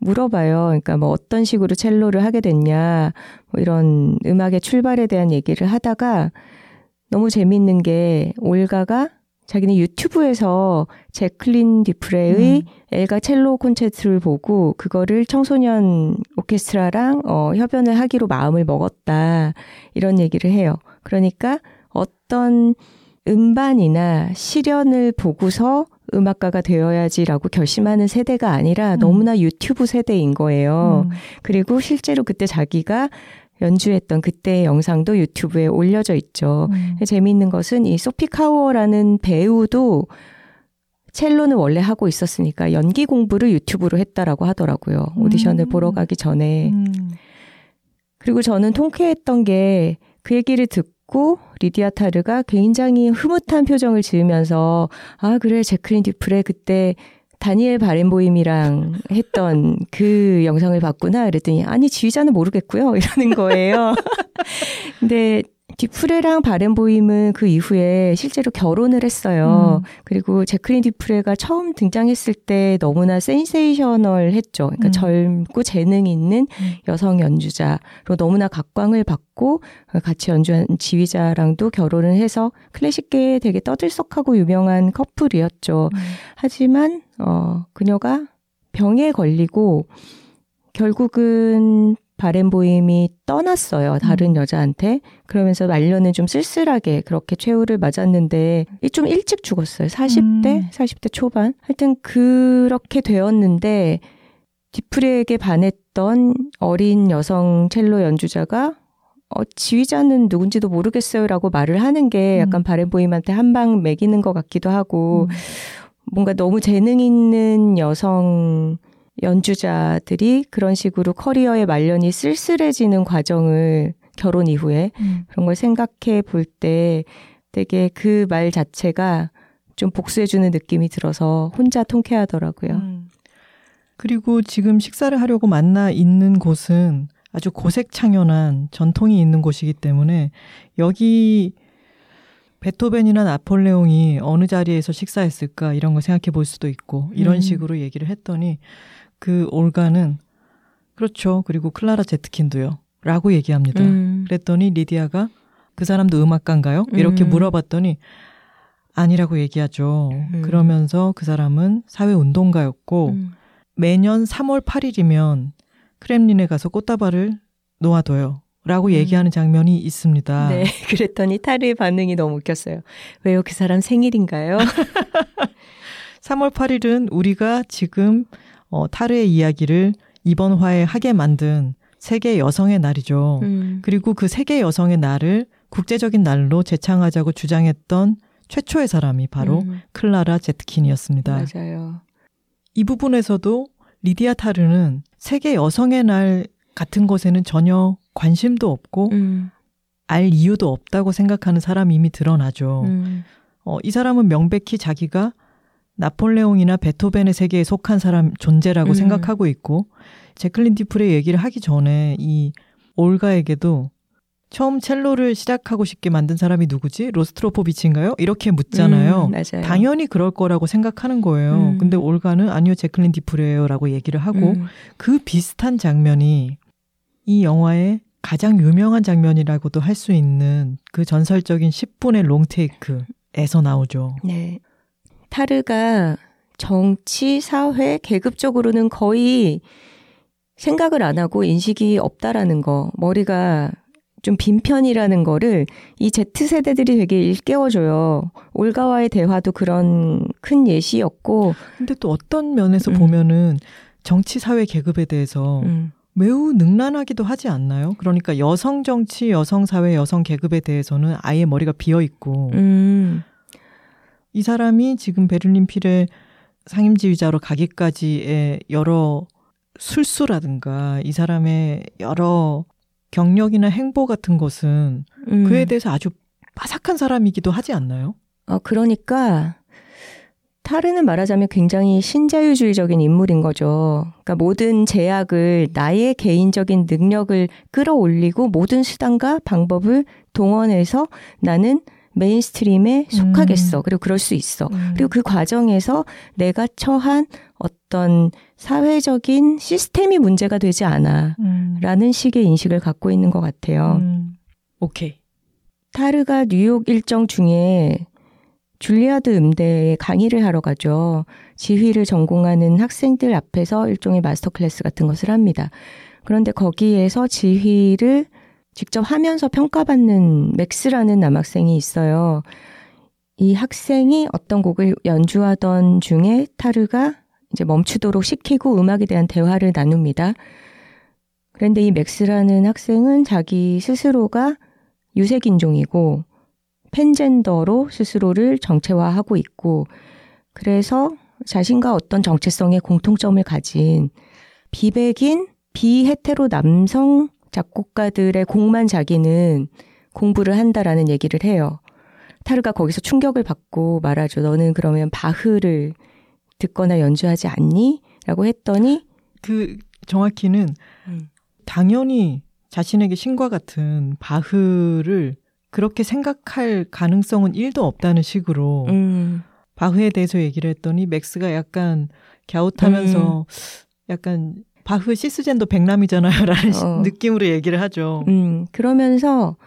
물어봐요. 그러니까 뭐 어떤 식으로 첼로를 하게 됐냐, 뭐 이런 음악의 출발에 대한 얘기를 하다가 너무 재밌는 게 올가가 자기는 유튜브에서 제클린 디프레의 음. 엘가 첼로 콘체트를 보고 그거를 청소년 오케스트라랑 어, 협연을 하기로 마음을 먹었다 이런 얘기를 해요. 그러니까 어떤 음반이나 시련을 보고서 음악가가 되어야지라고 결심하는 세대가 아니라 음. 너무나 유튜브 세대인 거예요. 음. 그리고 실제로 그때 자기가 연주했던 그때의 영상도 유튜브에 올려져 있죠. 음. 재미있는 것은 이 소피 카워라는 배우도 첼로는 원래 하고 있었으니까 연기 공부를 유튜브로 했다라고 하더라고요. 오디션을 음. 보러 가기 전에. 음. 그리고 저는 통쾌했던 게 그 얘기를 듣고 리디아 타르가 굉장히 흐뭇한 표정을 지으면서 아 그래 제클린 디프레 그때 다니엘 바렌보임이랑 했던 그 영상을 봤구나 그랬더니 아니 지휘자는 모르겠고요 이러는 거예요. 근데 디프레랑 바렌보임은 그 이후에 실제로 결혼을 했어요. 음. 그리고 제클린 디프레가 처음 등장했을 때 너무나 센세이셔널했죠. 그러니까 음. 젊고 재능 있는 음. 여성 연주자로 너무나 각광을 받고 같이 연주한 지휘자랑도 결혼을 해서 클래식계에 되게 떠들썩하고 유명한 커플이었죠. 음. 하지만 어 그녀가 병에 걸리고 결국은 바렌보임이 떠났어요. 다른 음. 여자한테. 그러면서 말년은 좀 쓸쓸하게 그렇게 최후를 맞았는데 이좀 일찍 죽었어요. 40대, 음. 40대 초반. 하여튼 그렇게 되었는데 디프레에게 반했던 어린 여성 첼로 연주자가 어, 지휘자는 누군지도 모르겠어요라고 말을 하는 게 약간 음. 바렌보임한테 한 방 매기는 것 같기도 하고 음. 뭔가 너무 재능 있는 여성 연주자들이 그런 식으로 커리어의 말년이 쓸쓸해지는 과정을 결혼 이후에 음. 그런 걸 생각해 볼 때 되게 그 말 자체가 좀 복수해주는 느낌이 들어서 혼자 통쾌하더라고요. 음. 그리고 지금 식사를 하려고 만나 있는 곳은 아주 고색창연한 전통이 있는 곳이기 때문에 여기 베토벤이나 나폴레옹이 어느 자리에서 식사했을까 이런 걸 생각해 볼 수도 있고 이런 음. 식으로 얘기를 했더니 그 올가는 그렇죠. 그리고 클라라 제트킨도요. 라고 얘기합니다. 음. 그랬더니 리디아가 그 사람도 음악가인가요? 이렇게 음. 물어봤더니 아니라고 얘기하죠. 음. 그러면서 그 사람은 사회운동가였고 음. 매년 3월 8일이면 크렘린에 가서 꽃다발을 놓아둬요. 라고 음. 얘기하는 장면이 있습니다. 네, 그랬더니 타르의 반응이 너무 웃겼어요. 왜요? 그 사람 생일인가요? 3월 8일은 우리가 지금 어, 타르의 이야기를 이번 화에 하게 만든 세계 여성의 날이죠. 음. 그리고 그 세계 여성의 날을 국제적인 날로 제창하자고 주장했던 최초의 사람이 바로 음. 클라라 제트킨이었습니다. 맞아요. 이 부분에서도 리디아 타르는 세계 여성의 날 같은 것에는 전혀 관심도 없고 음. 알 이유도 없다고 생각하는 사람이 이미 드러나죠. 음. 어, 이 사람은 명백히 자기가 나폴레옹이나 베토벤의 세계에 속한 사람 존재라고 음. 생각하고 있고 재클린 뒤프레 얘기를 하기 전에 이 올가에게도 처음 첼로를 시작하고 싶게 만든 사람이 누구지? 로스트로포비치인가요? 이렇게 묻잖아요. 음. 당연히 그럴 거라고 생각하는 거예요. 음. 근데 올가는 아니요, 재클린 뒤프레예요라고 얘기를 하고 음. 그 비슷한 장면이 이 영화의 가장 유명한 장면이라고도 할 수 있는 그 전설적인 10분의 롱테이크에서 나오죠. 네. 타르가 정치, 사회, 계급적으로는 거의 생각을 안 하고 인식이 없다라는 거, 머리가 좀 빈 편이라는 거를 이 Z세대들이 되게 일깨워줘요. 올가와의 대화도 그런 큰 예시였고, 근데 또 어떤 면에서 음. 보면은 정치 사회 계급에 대해서 음, 매우 능란하기도 하지 않나요? 그러니까 여성 정치, 여성 사회, 여성 계급에 대해서는 아예 머리가 비어 있고 음, 이 사람이 지금 베를린 필의 상임지휘자로 가기까지의 여러 술수라든가 이 사람의 여러 경력이나 행보 같은 것은 음. 그에 대해서 아주 빠삭한 사람이기도 하지 않나요? 어, 그러니까 타르는 말하자면 굉장히 신자유주의적인 인물인 거죠. 그러니까 모든 제약을 나의 개인적인 능력을 끌어올리고 모든 수단과 방법을 동원해서 나는 mainstream에 속하겠어. 음. 그리고 그럴 수 있어. 음. 그리고 그 과정에서 내가 처한 어떤 사회적인 시스템이 문제가 되지 않아. 음. 라는 식의 인식을 갖고 있는 것 같아요. 음. 오케이. 타르가 뉴욕 일정 중에 줄리아드 음대에 강의를 하러 가죠. 지휘를 전공하는 학생들 앞에서 일종의 master class 같은 것을 합니다. 그런데 거기에서 지휘를 직접 하면서 평가받는 맥스라는 남학생이 있어요. 이 학생이 어떤 곡을 연주하던 중에 타르가 이제 멈추도록 시키고 음악에 대한 대화를 나눕니다. 그런데 이 맥스라는 학생은 자기 스스로가 유색인종이고 팬젠더로 스스로를 정체화하고 있고 그래서 자신과 어떤 정체성의 공통점을 가진 비백인 비헤테로 남성 작곡가들의 곡만 자기는 공부를 한다라는 얘기를 해요. 타르가 거기서 충격을 받고 말하죠. 너는 그러면 바흐를 듣거나 연주하지 않니? 라고 했더니 그 정확히는 음. 당연히 자신에게 신과 같은 바흐를 그렇게 생각할 가능성은 1도 없다는 식으로 음. 바흐에 대해서 얘기를 했더니 맥스가 약간 갸웃하면서 음. 약간 바흐 시스젠도 백남이잖아요. 라는 어. 느낌으로 얘기를 하죠. 음, 그러면서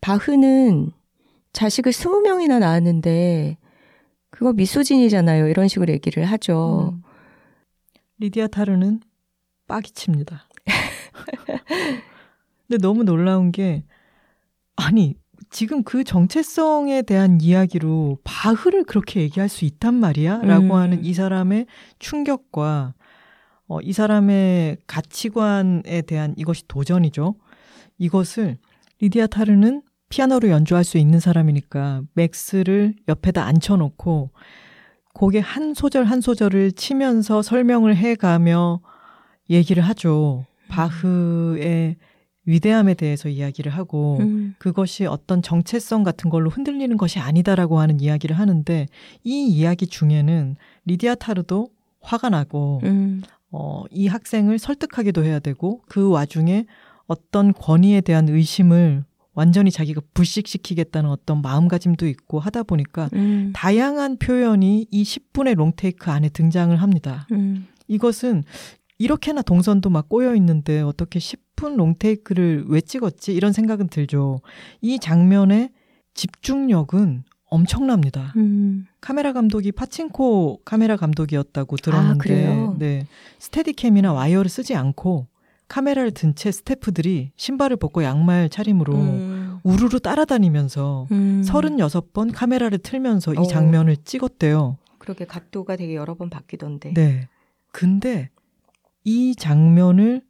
바흐는 자식을 스무 명이나 낳았는데 그거 미소진이잖아요. 이런 식으로 얘기를 하죠. 음. 리디아 타르는 빡이 칩니다. 근데 너무 놀라운 게 아니 지금 그 정체성에 대한 이야기로 바흐를 그렇게 얘기할 수 있단 말이야? 라고 음. 하는 이 사람의 충격과 어, 이 사람의 가치관에 대한 이것이 도전이죠. 이것을 리디아 타르는 피아노로 연주할 수 있는 사람이니까 맥스를 옆에다 앉혀놓고 곡의 한 소절 한 소절을 치면서 설명을 해가며 얘기를 하죠. 바흐의 위대함에 대해서 이야기를 하고 음. 그것이 어떤 정체성 같은 걸로 흔들리는 것이 아니다라고 하는 이야기를 하는데 이 이야기 중에는 리디아 타르도 화가 나고 음. 어, 이 학생을 설득하기도 해야 되고 그 와중에 어떤 권위에 대한 의심을 완전히 자기가 불식시키겠다는 어떤 마음가짐도 있고 하다 보니까 음. 다양한 표현이 이 10분의 롱테이크 안에 등장을 합니다. 음. 이것은 이렇게나 동선도 막 꼬여 있는데 어떻게 10분 롱테이크를 왜 찍었지? 이런 생각은 들죠. 이 장면의 집중력은 엄청납니다. 음. 카메라 감독이 파친코 카메라 감독이었다고 들었는데, 아, 네 스테디캠이나 와이어를 쓰지 않고 카메라를 든 채 스태프들이 신발을 벗고 양말 차림으로 음. 우르르 따라다니면서 음. 36번 카메라를 틀면서 이 어. 장면을 어. 찍었대요. 그렇게 각도가 되게 여러 번 바뀌던데. 네. 근데 이 장면을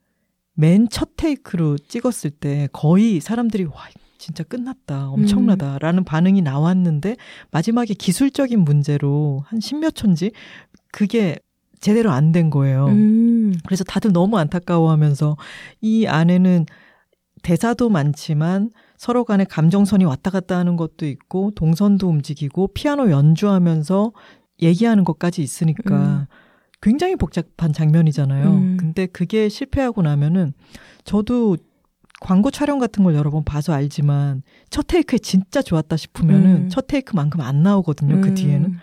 맨 첫 테이크로 찍었을 때 거의 사람들이 와 진짜 끝났다. 엄청나다. 라는 음. 반응이 나왔는데 마지막에 기술적인 문제로 한 십몇 초인지 그게 제대로 안 된 거예요. 음. 그래서 다들 너무 안타까워 하면서 이 안에는 대사도 많지만 서로 간에 감정선이 왔다 갔다 하는 것도 있고 동선도 움직이고 피아노 연주하면서 얘기하는 것까지 있으니까 음. 굉장히 복잡한 장면이잖아요. 음. 근데 그게 실패하고 나면은 저도 광고 촬영 같은 걸 여러 번 봐서 알지만 첫 테이크에 진짜 좋았다 싶으면은 음. 첫 테이크만큼 안 나오거든요. 그 음. 뒤에는.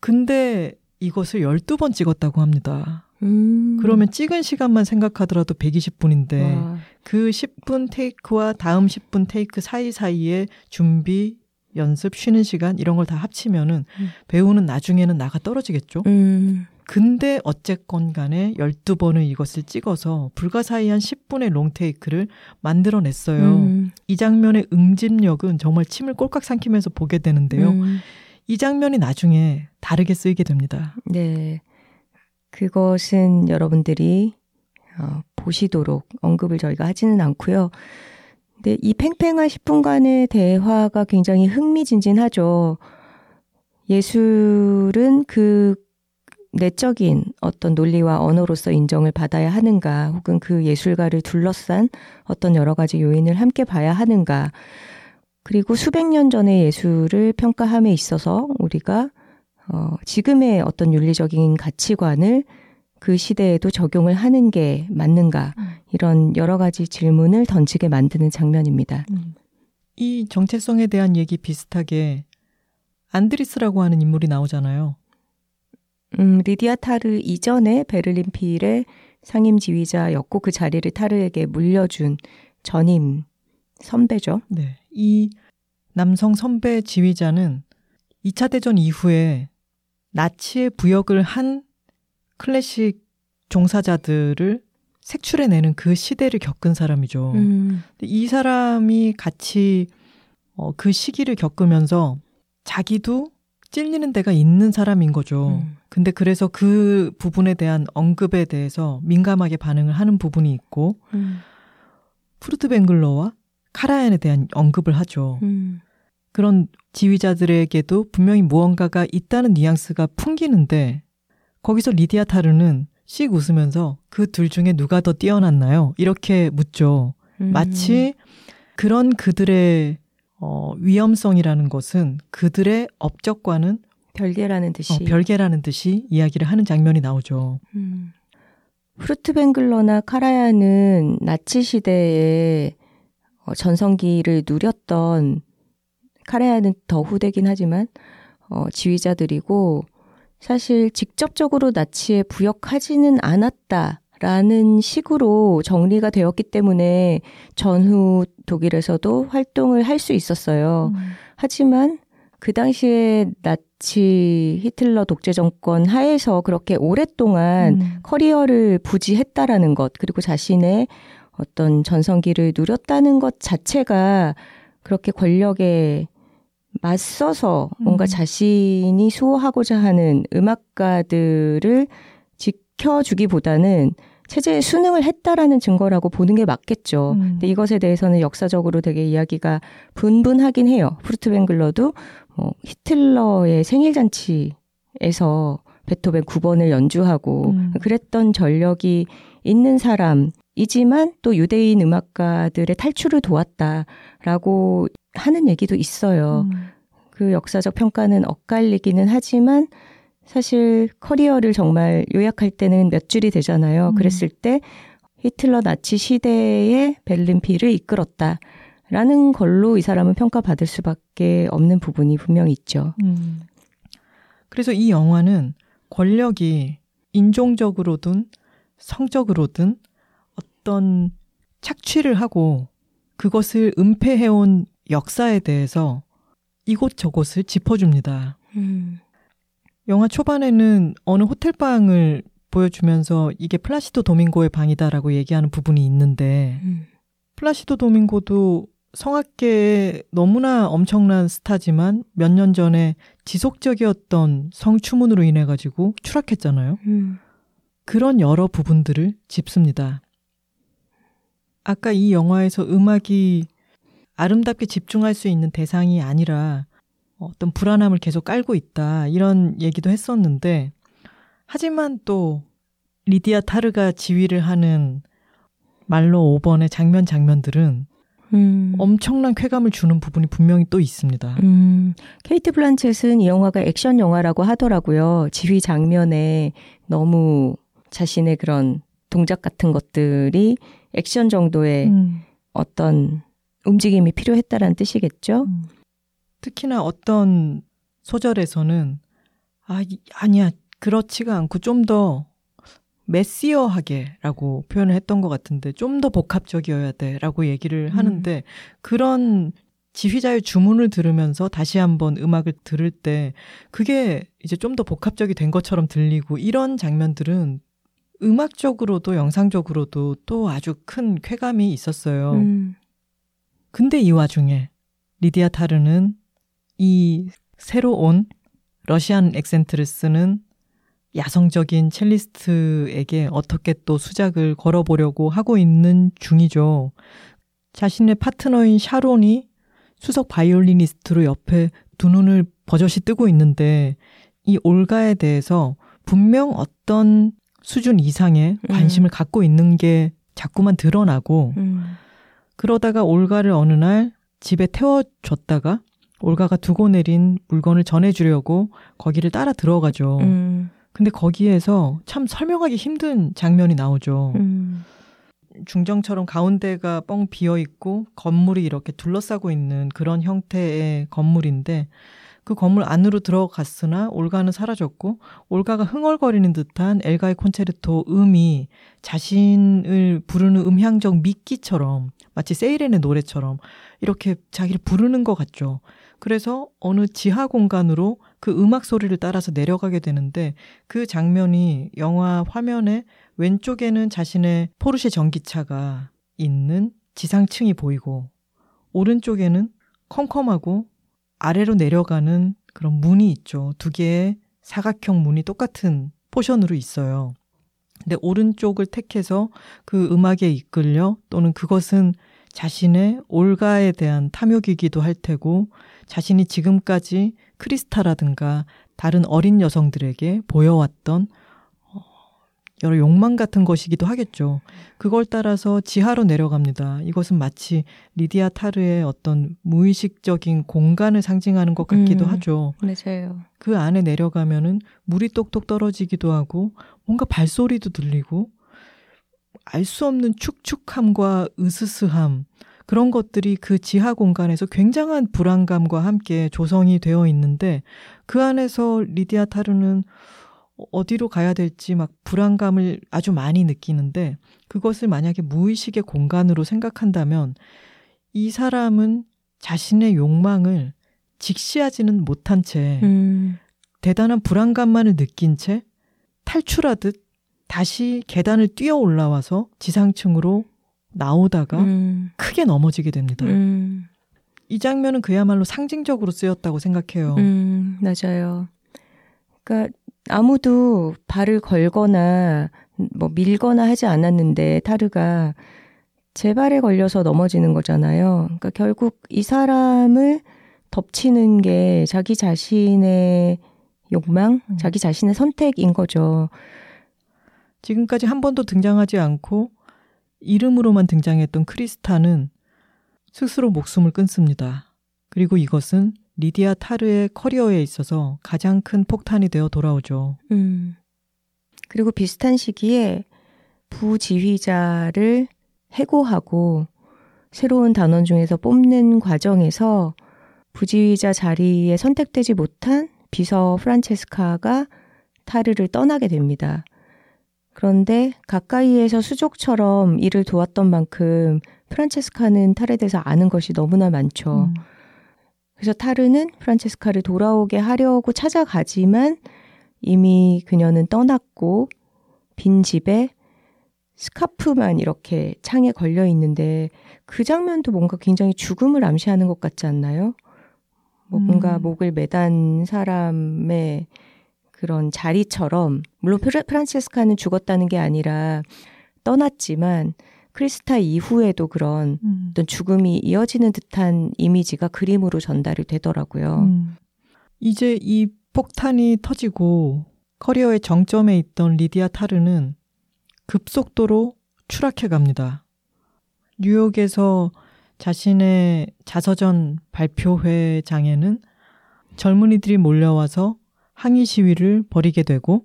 근데 이것을 12번 찍었다고 합니다. 음. 그러면 찍은 시간만 생각하더라도 120분인데 와. 그 10분 테이크와 다음 10분 테이크 사이사이에 준비, 연습, 쉬는 시간 이런 걸 다 합치면은 음. 배우는 나중에는 나가 떨어지겠죠. 음. 근데 어쨌건 간에 12번을 이것을 찍어서 불가사의한 10분의 롱테이크를 만들어냈어요. 음. 이 장면의 응집력은 정말 침을 꼴깍 삼키면서 보게 되는데요. 음. 이 장면이 나중에 다르게 쓰이게 됩니다. 네. 그것은 여러분들이 어, 보시도록 언급을 저희가 하지는 않고요. 근데 이 팽팽한 10분간의 대화가 굉장히 흥미진진하죠. 예술은 그 내적인 어떤 논리와 언어로서 인정을 받아야 하는가, 혹은 그 예술가를 둘러싼 어떤 여러 가지 요인을 함께 봐야 하는가, 그리고 수백 년 전의 예술을 평가함에 있어서 우리가 어, 지금의 어떤 윤리적인 가치관을 그 시대에도 적용을 하는 게 맞는가 음. 이런 여러 가지 질문을 던지게 만드는 장면입니다. 음. 이 정체성에 대한 얘기 비슷하게 안드리스라고 하는 인물이 나오잖아요. 음, 리디아 타르 이전에 베를린 필의 상임 지휘자였고 그 자리를 타르에게 물려준 전임 선배죠. 네. 이 남성 선배 지휘자는 2차 대전 이후에 나치의 부역을 한 클래식 종사자들을 색출해내는 그 시대를 겪은 사람이죠. 음. 이 사람이 같이 어, 그 시기를 겪으면서 자기도 찔리는 데가 있는 사람인 거죠. 음. 근데 그래서 그 부분에 대한 언급에 대해서 민감하게 반응을 하는 부분이 있고 음. 푸르트벵글러와 카라얀에 대한 언급을 하죠. 음. 그런 지휘자들에게도 분명히 무언가가 있다는 뉘앙스가 풍기는데 거기서 리디아 타르는 씩 웃으면서 그 둘 중에 누가 더 뛰어났나요? 이렇게 묻죠. 음. 마치 그런 그들의 어, 위험성이라는 것은 그들의 업적과는 별개라는 듯이 어, 별개라는 듯이 이야기를 하는 장면이 나오죠. 음. 프루트뱅글러나 카라야는 나치 시대에 어, 전성기를 누렸던 카라야는 더 후대긴 하지만 어, 지휘자들이고 사실 직접적으로 나치에 부역하지는 않았다 라는 식으로 정리가 되었기 때문에 전후 독일에서도 활동을 할 수 있었어요. 하지만 그 당시에 나치 히틀러 독재 정권 하에서 그렇게 오랫동안 음. 커리어를 부지했다라는 것, 그리고 자신의 어떤 전성기를 누렸다는 것 자체가 그렇게 권력에 맞서서 뭔가 음. 자신이 수호하고자 하는 음악가들을 지켜주기보다는 체제에 순응을 했다라는 증거라고 보는 게 맞겠죠. 음. 근데 이것에 대해서는 역사적으로 되게 이야기가 분분하긴 해요. 프루트뱅글러도 뭐 히틀러의 생일잔치에서 베토벤 9번을 연주하고 음. 그랬던 전력이 있는 사람이지만 또 유대인 음악가들의 탈출을 도왔다라고 하는 얘기도 있어요. 음. 그 역사적 평가는 엇갈리기는 하지만 사실 커리어를 정말 요약할 때는 몇 줄이 되잖아요. 음. 그랬을 때 히틀러 나치 시대의 벨름피를 이끌었다 라는 걸로 이 사람은 평가받을 수밖에 없는 부분이 분명히 있죠. 음. 그래서 이 영화는 권력이 인종적으로든 성적으로든 어떤 착취를 하고 그것을 은폐해온 역사에 대해서 이곳저곳을 짚어줍니다. 음. 영화 초반에는 어느 호텔 방을 보여주면서 이게 플라시도 도밍고의 방이다라고 얘기하는 부분이 있는데 음. 플라시도 도밍고도 성악계의 너무나 엄청난 스타지만 몇 년 전에 지속적이었던 성추문으로 인해 가지고 추락했잖아요. 음. 그런 여러 부분들을 짚습니다. 아까 이 영화에서 음악이 아름답게 집중할 수 있는 대상이 아니라 어떤 불안함을 계속 깔고 있다. 이런 얘기도 했었는데, 하지만 또 리디아 타르가 지휘를 하는 말로 5번의 장면 장면들은 음. 엄청난 쾌감을 주는 부분이 분명히 또 있습니다. 음, 케이트 블란쳇은 이 영화가 액션 영화라고 하더라고요. 지휘 장면에 너무 자신의 그런 동작 같은 것들이 액션 정도의 음, 어떤 움직임이 필요했다라는 뜻이겠죠. 음. 특히나 어떤 소절에서는 아 이- 아니야 그렇지가 않고 좀 더 메시어하게라고 표현을 했던 것 같은데 좀 더 복합적이어야 돼라고 얘기를 음. 하는데 그런 지휘자의 주문을 들으면서 다시 한번 음악을 들을 때 그게 이제 좀 더 복합적이 된 것처럼 들리고 이런 장면들은 음악적으로도 영상적으로도 또 아주 큰 쾌감이 있었어요. 음, 근데 이 와중에 리디아 타르는 이 새로 온 러시안 액센트를 쓰는 야성적인 첼리스트에게 어떻게 또 수작을 걸어보려고 하고 있는 중이죠. 자신의 파트너인 샤론이 수석 바이올리니스트로 옆에 두 눈을 버젓이 뜨고 있는데 이 올가에 대해서 분명 어떤 수준 이상의 관심을 갖고 있는 게 자꾸만 드러나고 음, 그러다가 올가를 어느 날 집에 태워줬다가 올가가 두고 내린 물건을 전해주려고 거기를 따라 들어가죠. 음, 근데 거기에서 참 설명하기 힘든 장면이 나오죠. 음, 중정처럼 가운데가 뻥 비어 있고 건물이 이렇게 둘러싸고 있는 그런 형태의 건물인데 그 건물 안으로 들어갔으나 올가는 사라졌고 올가가 흥얼거리는 듯한 엘가의 콘체르토 음이 자신을 부르는 음향적 미끼처럼 마치 세이렌의 노래처럼 이렇게 자기를 부르는 것 같죠. 그래서 어느 지하 공간으로 그 음악 소리를 따라서 내려가게 되는데 그 장면이 영화 화면에 왼쪽에는 자신의 포르쉐 전기차가 있는 지상층이 보이고 오른쪽에는 컴컴하고 아래로 내려가는 그런 문이 있죠. 두 개의 사각형 문이 똑같은 포션으로 있어요. 근데 오른쪽을 택해서 그 음악에 이끌려 또는 그것은 자신의 올가에 대한 탐욕이기도 할 테고 자신이 지금까지 크리스타라든가 다른 어린 여성들에게 보여왔던 여러 욕망 같은 것이기도 하겠죠. 그걸 따라서 지하로 내려갑니다. 이것은 마치 리디아 타르의 어떤 무의식적인 공간을 상징하는 것 같기도 음, 하죠. 맞아요. 그 안에 내려가면은 물이 똑똑 떨어지기도 하고 뭔가 발소리도 들리고 알 수 없는 축축함과 으스스함 그런 것들이 그 지하 공간에서 굉장한 불안감과 함께 조성이 되어 있는데 그 안에서 리디아 타르는 어디로 가야 될지 막 불안감을 아주 많이 느끼는데 그것을 만약에 무의식의 공간으로 생각한다면 이 사람은 자신의 욕망을 직시하지는 못한 채 음, 대단한 불안감만을 느낀 채 탈출하듯 다시 계단을 뛰어 올라와서 지상층으로 나오다가 음, 크게 넘어지게 됩니다. 음, 이 장면은 그야말로 상징적으로 쓰였다고 생각해요. 음, 맞아요. 그러니까 아무도 발을 걸거나 뭐 밀거나 하지 않았는데 타르가 제 발에 걸려서 넘어지는 거잖아요. 그러니까 결국 이 사람을 덮치는 게 자기 자신의 욕망, 음. 자기 자신의 선택인 거죠. 지금까지 한 번도 등장하지 않고 이름으로만 등장했던 크리스타는 스스로 목숨을 끊습니다. 그리고 이것은 리디아 타르의 커리어에 있어서 가장 큰 폭탄이 되어 돌아오죠. 음. 그리고 비슷한 시기에 부지휘자를 해고하고 새로운 단원 중에서 뽑는 과정에서 부지휘자 자리에 선택되지 못한 비서 프란체스카가 타르를 떠나게 됩니다. 그런데 가까이에서 수족처럼 일을 도왔던 만큼 프란체스카는 타르에 대해서 아는 것이 너무나 많죠. 음. 그래서 타르는 프란체스카를 돌아오게 하려고 찾아가지만 이미 그녀는 떠났고 빈 집에 스카프만 이렇게 창에 걸려 있는데 그 장면도 뭔가 굉장히 죽음을 암시하는 것 같지 않나요? 뭐 뭔가 음. 목을 매단 사람의 그런 자리처럼 물론 프란체스카는 죽었다는 게 아니라 떠났지만 크리스타 이후에도 그런 음. 어떤 죽음이 이어지는 듯한 이미지가 그림으로 전달이 되더라고요. 음. 이제 이 폭탄이 터지고 커리어의 정점에 있던 리디아 타르는 급속도로 추락해 갑니다. 뉴욕에서 자신의 자서전 발표회장에는 젊은이들이 몰려와서 항의 시위를 벌이게 되고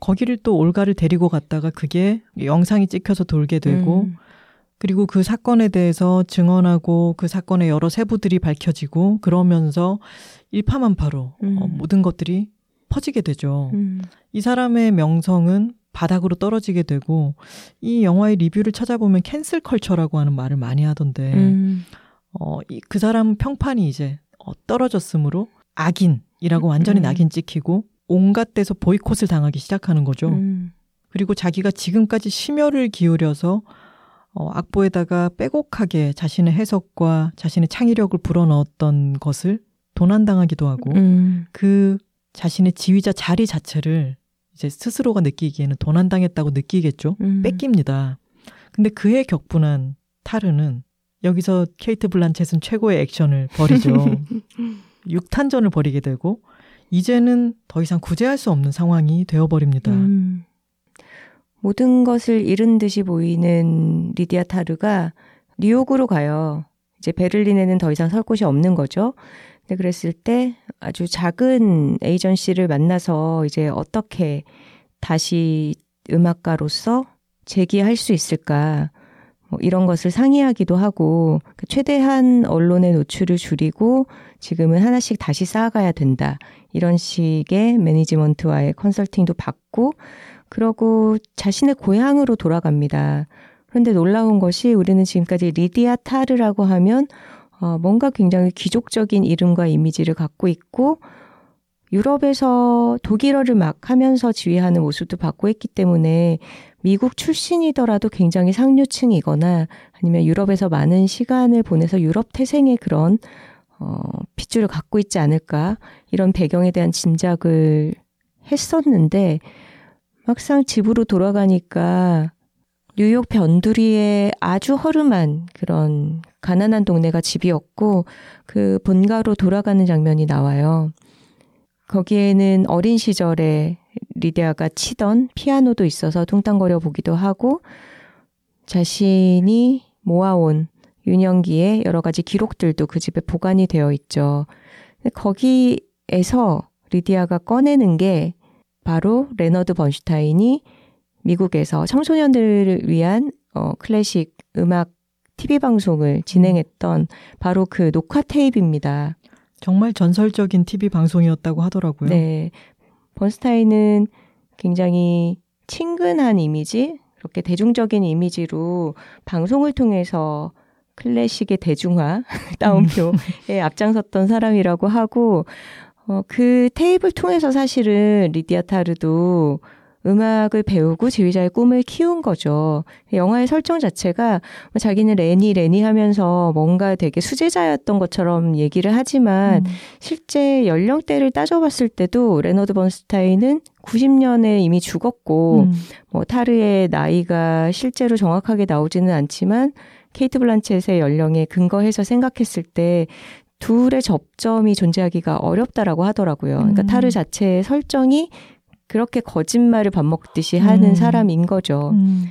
거기를 또 올가를 데리고 갔다가 그게 영상이 찍혀서 돌게 되고 음, 그리고 그 사건에 대해서 증언하고 그 사건의 여러 세부들이 밝혀지고 그러면서 일파만파로 음. 어, 모든 것들이 퍼지게 되죠. 음, 이 사람의 명성은 바닥으로 떨어지게 되고 이 영화의 리뷰를 찾아보면 캔슬 컬처라고 하는 말을 많이 하던데 음, 어, 이, 그 사람 평판이 이제 어, 떨어졌으므로 악인 이라고 완전히 음. 낙인 찍히고 온갖 데서 보이콧을 당하기 시작하는 거죠. 음, 그리고 자기가 지금까지 심혈을 기울여서 어, 악보에다가 빼곡하게 자신의 해석과 자신의 창의력을 불어넣었던 것을 도난당하기도 하고 음, 그 자신의 지휘자 자리 자체를 이제 스스로가 느끼기에는 도난당했다고 느끼겠죠. 음. 뺏깁니다. 근데 그에 격분한 타르는 여기서 케이트 블란쳇은 최고의 액션을 벌이죠. 육탄전을 벌이게 되고 이제는 더 이상 구제할 수 없는 상황이 되어버립니다. 음. 모든 것을 잃은 듯이 보이는 리디아 타르가 뉴욕으로 가요. 이제 베를린에는 더 이상 설 곳이 없는 거죠. 근데 그랬을 때 아주 작은 에이전시를 만나서 이제 어떻게 다시 음악가로서 재기할 수 있을까. 뭐 이런 것을 상의하기도 하고 그 최대한 언론의 노출을 줄이고 지금은 하나씩 다시 쌓아가야 된다. 이런 식의 매니지먼트와의 컨설팅도 받고 그러고 자신의 고향으로 돌아갑니다. 그런데 놀라운 것이 우리는 지금까지 리디아 타르라고 하면 어, 뭔가 굉장히 귀족적인 이름과 이미지를 갖고 있고 유럽에서 독일어를 막 하면서 지휘하는 모습도 받고 있기 때문에 미국 출신이더라도 굉장히 상류층이거나 아니면 유럽에서 많은 시간을 보내서 유럽 태생의 그런 어, 핏줄을 갖고 있지 않을까 이런 배경에 대한 짐작을 했었는데 막상 집으로 돌아가니까 뉴욕 변두리의 아주 허름한 그런 가난한 동네가 집이었고 그 본가로 돌아가는 장면이 나와요. 거기에는 어린 시절에 리디아가 치던 피아노도 있어서 뚱땅거려 보기도 하고 자신이 모아온 유년기의 여러 가지 기록들도 그 집에 보관이 되어 있죠. 거기에서 리디아가 꺼내는 게 바로 레너드 번슈타인이 미국에서 청소년들을 위한 어, 클래식 음악 TV 방송을 진행했던 바로 그 녹화 테이프입니다. 정말 전설적인 TV 방송이었다고 하더라고요. 네. 번스타인은 굉장히 친근한 이미지, 그렇게 대중적인 이미지로 방송을 통해서 클래식의 대중화, 따옴표에 앞장섰던 사람이라고 하고, 어, 그 테이프를 통해서 사실은 리디아 타르도 음악을 배우고 지휘자의 꿈을 키운 거죠. 영화의 설정 자체가 뭐 자기는 레니 레니 하면서 뭔가 되게 수제자였던 것처럼 얘기를 하지만 음. 실제 연령대를 따져봤을 때도 레너드 번스타인은 90년에 이미 죽었고 음. 뭐 타르의 나이가 실제로 정확하게 나오지는 않지만 케이트 블란쳇의 연령에 근거해서 생각했을 때 둘의 접점이 존재하기가 어렵다라고 하더라고요. 그러니까 음. 타르 자체의 설정이 그렇게 거짓말을 밥 먹듯이 하는 음. 사람인 거죠. 음.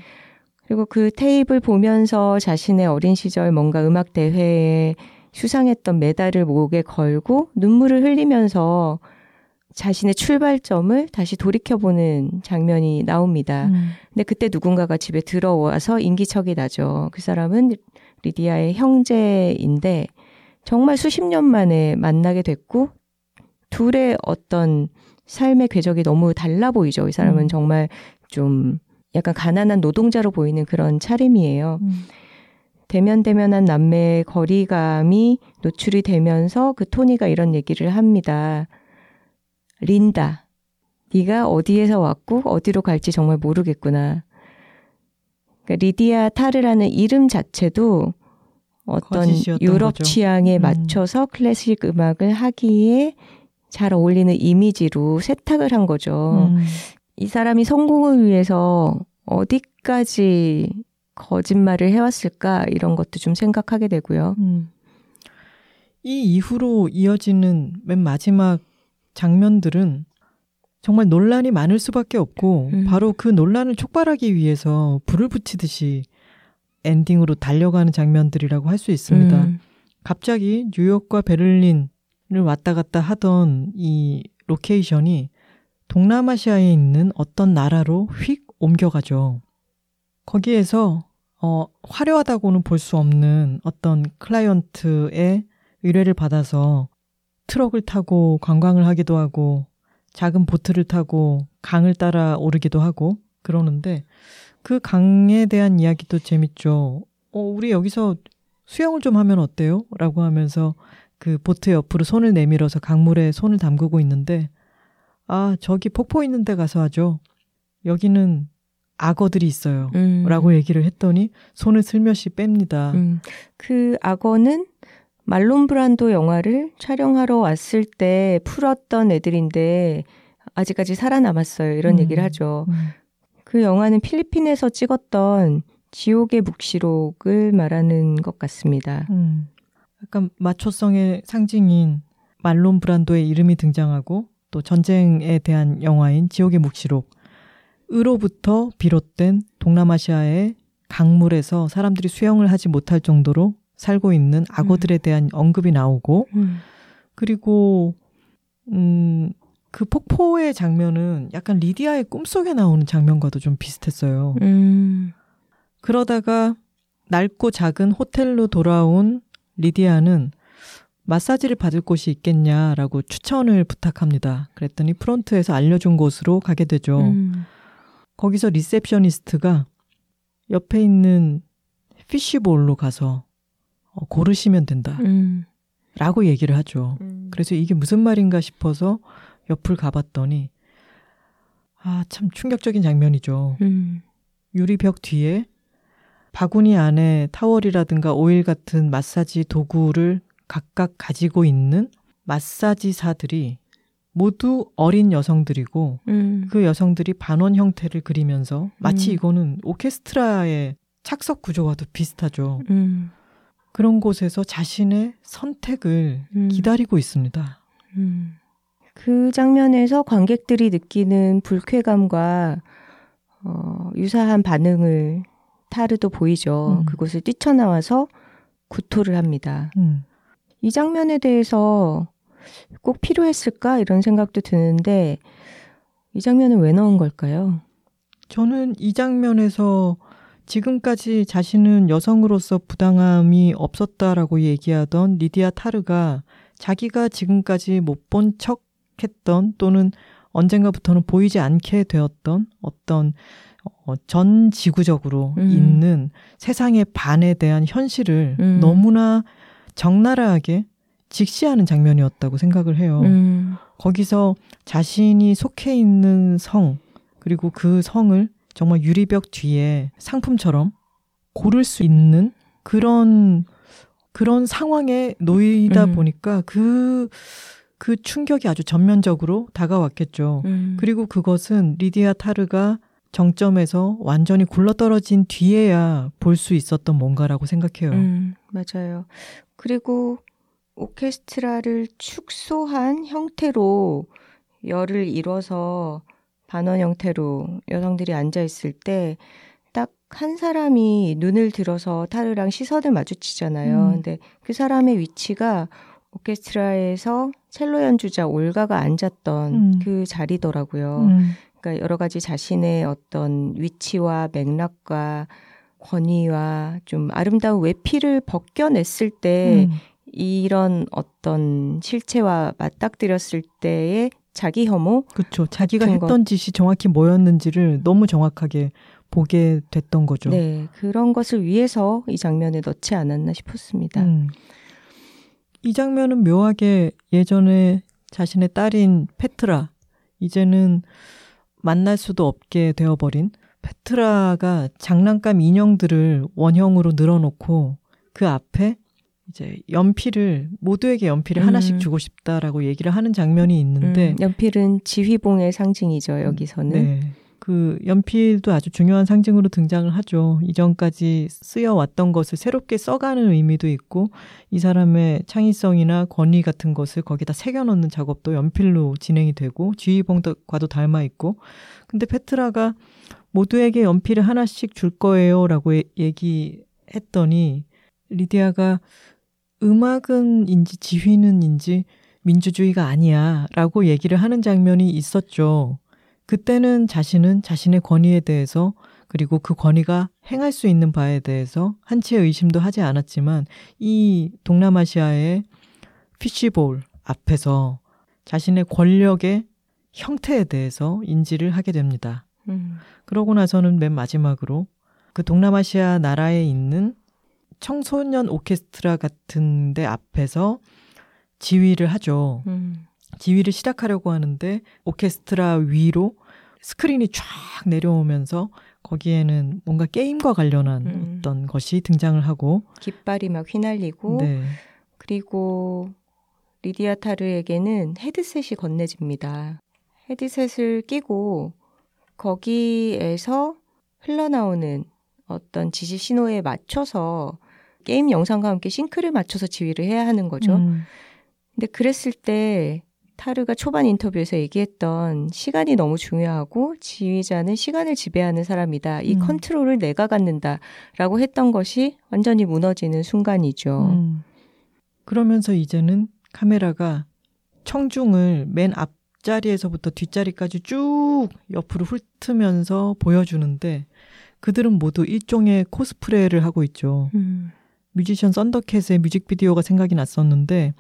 그리고 그 테이블 보면서 자신의 어린 시절 뭔가 음악 대회에 수상했던 메달을 목에 걸고 눈물을 흘리면서 자신의 출발점을 다시 돌이켜보는 장면이 나옵니다. 음. 근데 그때 누군가가 집에 들어와서 인기척이 나죠. 그 사람은 리디아의 형제인데 정말 수십 년 만에 만나게 됐고 둘의 어떤 삶의 궤적이 너무 달라 보이죠. 이 사람은 음. 정말 좀 약간 가난한 노동자로 보이는 그런 차림이에요. 음. 대면대면한 남매의 거리감이 노출이 되면서 그 토니가 이런 얘기를 합니다. 린다. 네가 어디에서 왔고 어디로 갈지 정말 모르겠구나. 그러니까 리디아 타르라는 이름 자체도 어떤 유럽 거죠. 취향에 음. 맞춰서 클래식 음악을 하기에 잘 어울리는 이미지로 세탁을 한 거죠. 음. 이 사람이 성공을 위해서 어디까지 거짓말을 해왔을까 이런 것도 좀 생각하게 되고요. 음. 이 이후로 이어지는 맨 마지막 장면들은 정말 논란이 많을 수밖에 없고 음. 바로 그 논란을 촉발하기 위해서 불을 붙이듯이 엔딩으로 달려가는 장면들이라고 할 수 있습니다. 음. 갑자기 뉴욕과 베를린 를 왔다 갔다 하던 이 로케이션이 동남아시아에 있는 어떤 나라로 휙 옮겨가죠. 거기에서 어, 화려하다고는 볼 수 없는 어떤 클라이언트의 의뢰를 받아서 트럭을 타고 관광을 하기도 하고 작은 보트를 타고 강을 따라 오르기도 하고 그러는데 그 강에 대한 이야기도 재밌죠. 어, 우리 여기서 수영을 좀 하면 어때요? 라고 하면서 그 보트 옆으로 손을 내밀어서 강물에 손을 담그고 있는데 아 저기 폭포 있는 데 가서 하죠. 여기는 악어들이 있어요. 음. 라고 얘기를 했더니 손을 슬며시 뺍니다. 음. 그 악어는 말론 브란도 영화를 촬영하러 왔을 때 풀었던 애들인데 아직까지 살아남았어요. 이런 음. 얘기를 하죠. 음. 그 영화는 필리핀에서 찍었던 지옥의 묵시록을 말하는 것 같습니다. 음. 약간 마초성의 상징인 말론 브란도의 이름이 등장하고 또 전쟁에 대한 영화인 지옥의 묵시록 으로부터 비롯된 동남아시아의 강물에서 사람들이 수영을 하지 못할 정도로 살고 있는 악어들에 음. 대한 언급이 나오고 음. 그리고 음, 그 폭포의 장면은 약간 리디아의 꿈속에 나오는 장면과도 좀 비슷했어요. 음. 그러다가 낡고 작은 호텔로 돌아온 리디아는 마사지를 받을 곳이 있겠냐라고 추천을 부탁합니다. 그랬더니 프론트에서 알려준 곳으로 가게 되죠. 음. 거기서 receptionist가 옆에 있는 fishbowl로 가서 어, 고르시면 된다. 음. 라고 얘기를 하죠. 음. 그래서 이게 무슨 말인가 싶어서 옆을 가봤더니, 아, 참 충격적인 장면이죠. 음. 유리벽 뒤에 바구니 안에 타월이라든가 오일 같은 마사지 도구를 각각 가지고 있는 마사지사들이 모두 어린 여성들이고 음. 그 여성들이 반원 형태를 그리면서 마치 음. 이거는 오케스트라의 착석 구조와도 비슷하죠. 음. 그런 곳에서 자신의 선택을 음. 기다리고 있습니다. 음. 그 장면에서 관객들이 느끼는 불쾌감과 어, 유사한 반응을 타르도 보이죠. 음. 그곳을 뛰쳐나와서 구토를 합니다. 음. 이 장면에 대해서 꼭 필요했을까 이런 생각도 드는데 이 장면은 왜 넣은 걸까요? 저는 이 장면에서 지금까지 자신은 여성으로서 부당함이 없었다라고 얘기하던 리디아 타르가 자기가 지금까지 못 본 척 했던 또는 언젠가부터는 보이지 않게 되었던 어떤 어, 전 지구적으로 음. 있는 세상의 반에 대한 현실을 음. 너무나 적나라하게 직시하는 장면이었다고 생각을 해요. 음, 거기서 자신이 속해 있는 성, 그리고 그 성을 정말 유리벽 뒤에 상품처럼 고를 수 있는 그런, 그런 상황에 놓이다 음. 보니까 그, 그 충격이 아주 전면적으로 다가왔겠죠. 음. 그리고 그것은 리디아 타르가 정점에서 완전히 굴러떨어진 뒤에야 볼 수 있었던 뭔가라고 생각해요. 음, 맞아요. 그리고 오케스트라를 축소한 형태로 열을 이뤄서 반원 형태로 여성들이 앉아 있을 때 딱 한 사람이 눈을 들어서 타르랑 시선을 마주치잖아요. 음. 근데 그 사람의 위치가 오케스트라에서 첼로 연주자 올가가 앉았던 음. 그 자리더라고요. 음, 그러니까 여러 가지 자신의 어떤 위치와 맥락과 권위와 좀 아름다운 외피를 벗겨냈을 때 음, 이런 어떤 실체와 맞닥뜨렸을 때의 자기 혐오? 그렇죠. 자기가 했던 짓이 정확히 뭐였는지를 너무 정확하게 보게 됐던 거죠. 네, 그런 것을 위해서 이 장면에 넣지 않았나 싶었습니다. 음. 이 장면은 묘하게 예전에 자신의 딸인 페트라, 이제는 만날 수도 없게 되어버린 페트라가 장난감 인형들을 원형으로 늘어놓고 그 앞에 이제 연필을 모두에게 연필을 음. 하나씩 주고 싶다라고 얘기를 하는 장면이 있는데 음, 연필은 지휘봉의 상징이죠, 여기서는. 네. 그 연필도 아주 중요한 상징으로 등장을 하죠. 이전까지 쓰여왔던 것을 새롭게 써가는 의미도 있고 이 사람의 창의성이나 권위 같은 것을 거기다 새겨넣는 작업도 연필로 진행이 되고 지휘봉과도 닮아 있고 근데 페트라가 모두에게 연필을 하나씩 줄 거예요 라고 예- 얘기했더니 리디아가 음악은인지 지휘는인지 민주주의가 아니야 라고 얘기를 하는 장면이 있었죠. 그때는 자신은 자신의 권위에 대해서 그리고 그 권위가 행할 수 있는 바에 대해서 한치의 의심도 하지 않았지만 이 동남아시아의 피쉬볼 앞에서 자신의 권력의 형태에 대해서 인지를 하게 됩니다. 음, 그러고 나서는 맨 마지막으로 그 동남아시아 나라에 있는 청소년 오케스트라 같은 데 앞에서 지휘를 하죠. 음, 지휘를 시작하려고 하는데 오케스트라 위로 스크린이 쫙 내려오면서 거기에는 뭔가 게임과 관련한 음. 어떤 것이 등장을 하고 깃발이 막 휘날리고 네. 그리고 리디아 타르에게는 헤드셋이 건네집니다. 헤드셋을 끼고 거기에서 흘러나오는 어떤 지시 신호에 맞춰서 게임 영상과 함께 sync를 맞춰서 지휘를 해야 하는 거죠. 음, 근데 그랬을 때 타르가 초반 인터뷰에서 얘기했던 시간이 너무 중요하고 지휘자는 시간을 지배하는 사람이다. 이 음. 컨트롤을 내가 갖는다라고 했던 것이 완전히 무너지는 순간이죠. 음. 그러면서 이제는 카메라가 청중을 맨 앞자리에서부터 뒷자리까지 쭉 옆으로 훑으면서 보여주는데 그들은 모두 일종의 코스프레를 하고 있죠. 음. 뮤지션 썬더캣의 뮤직비디오가 생각이 났었는데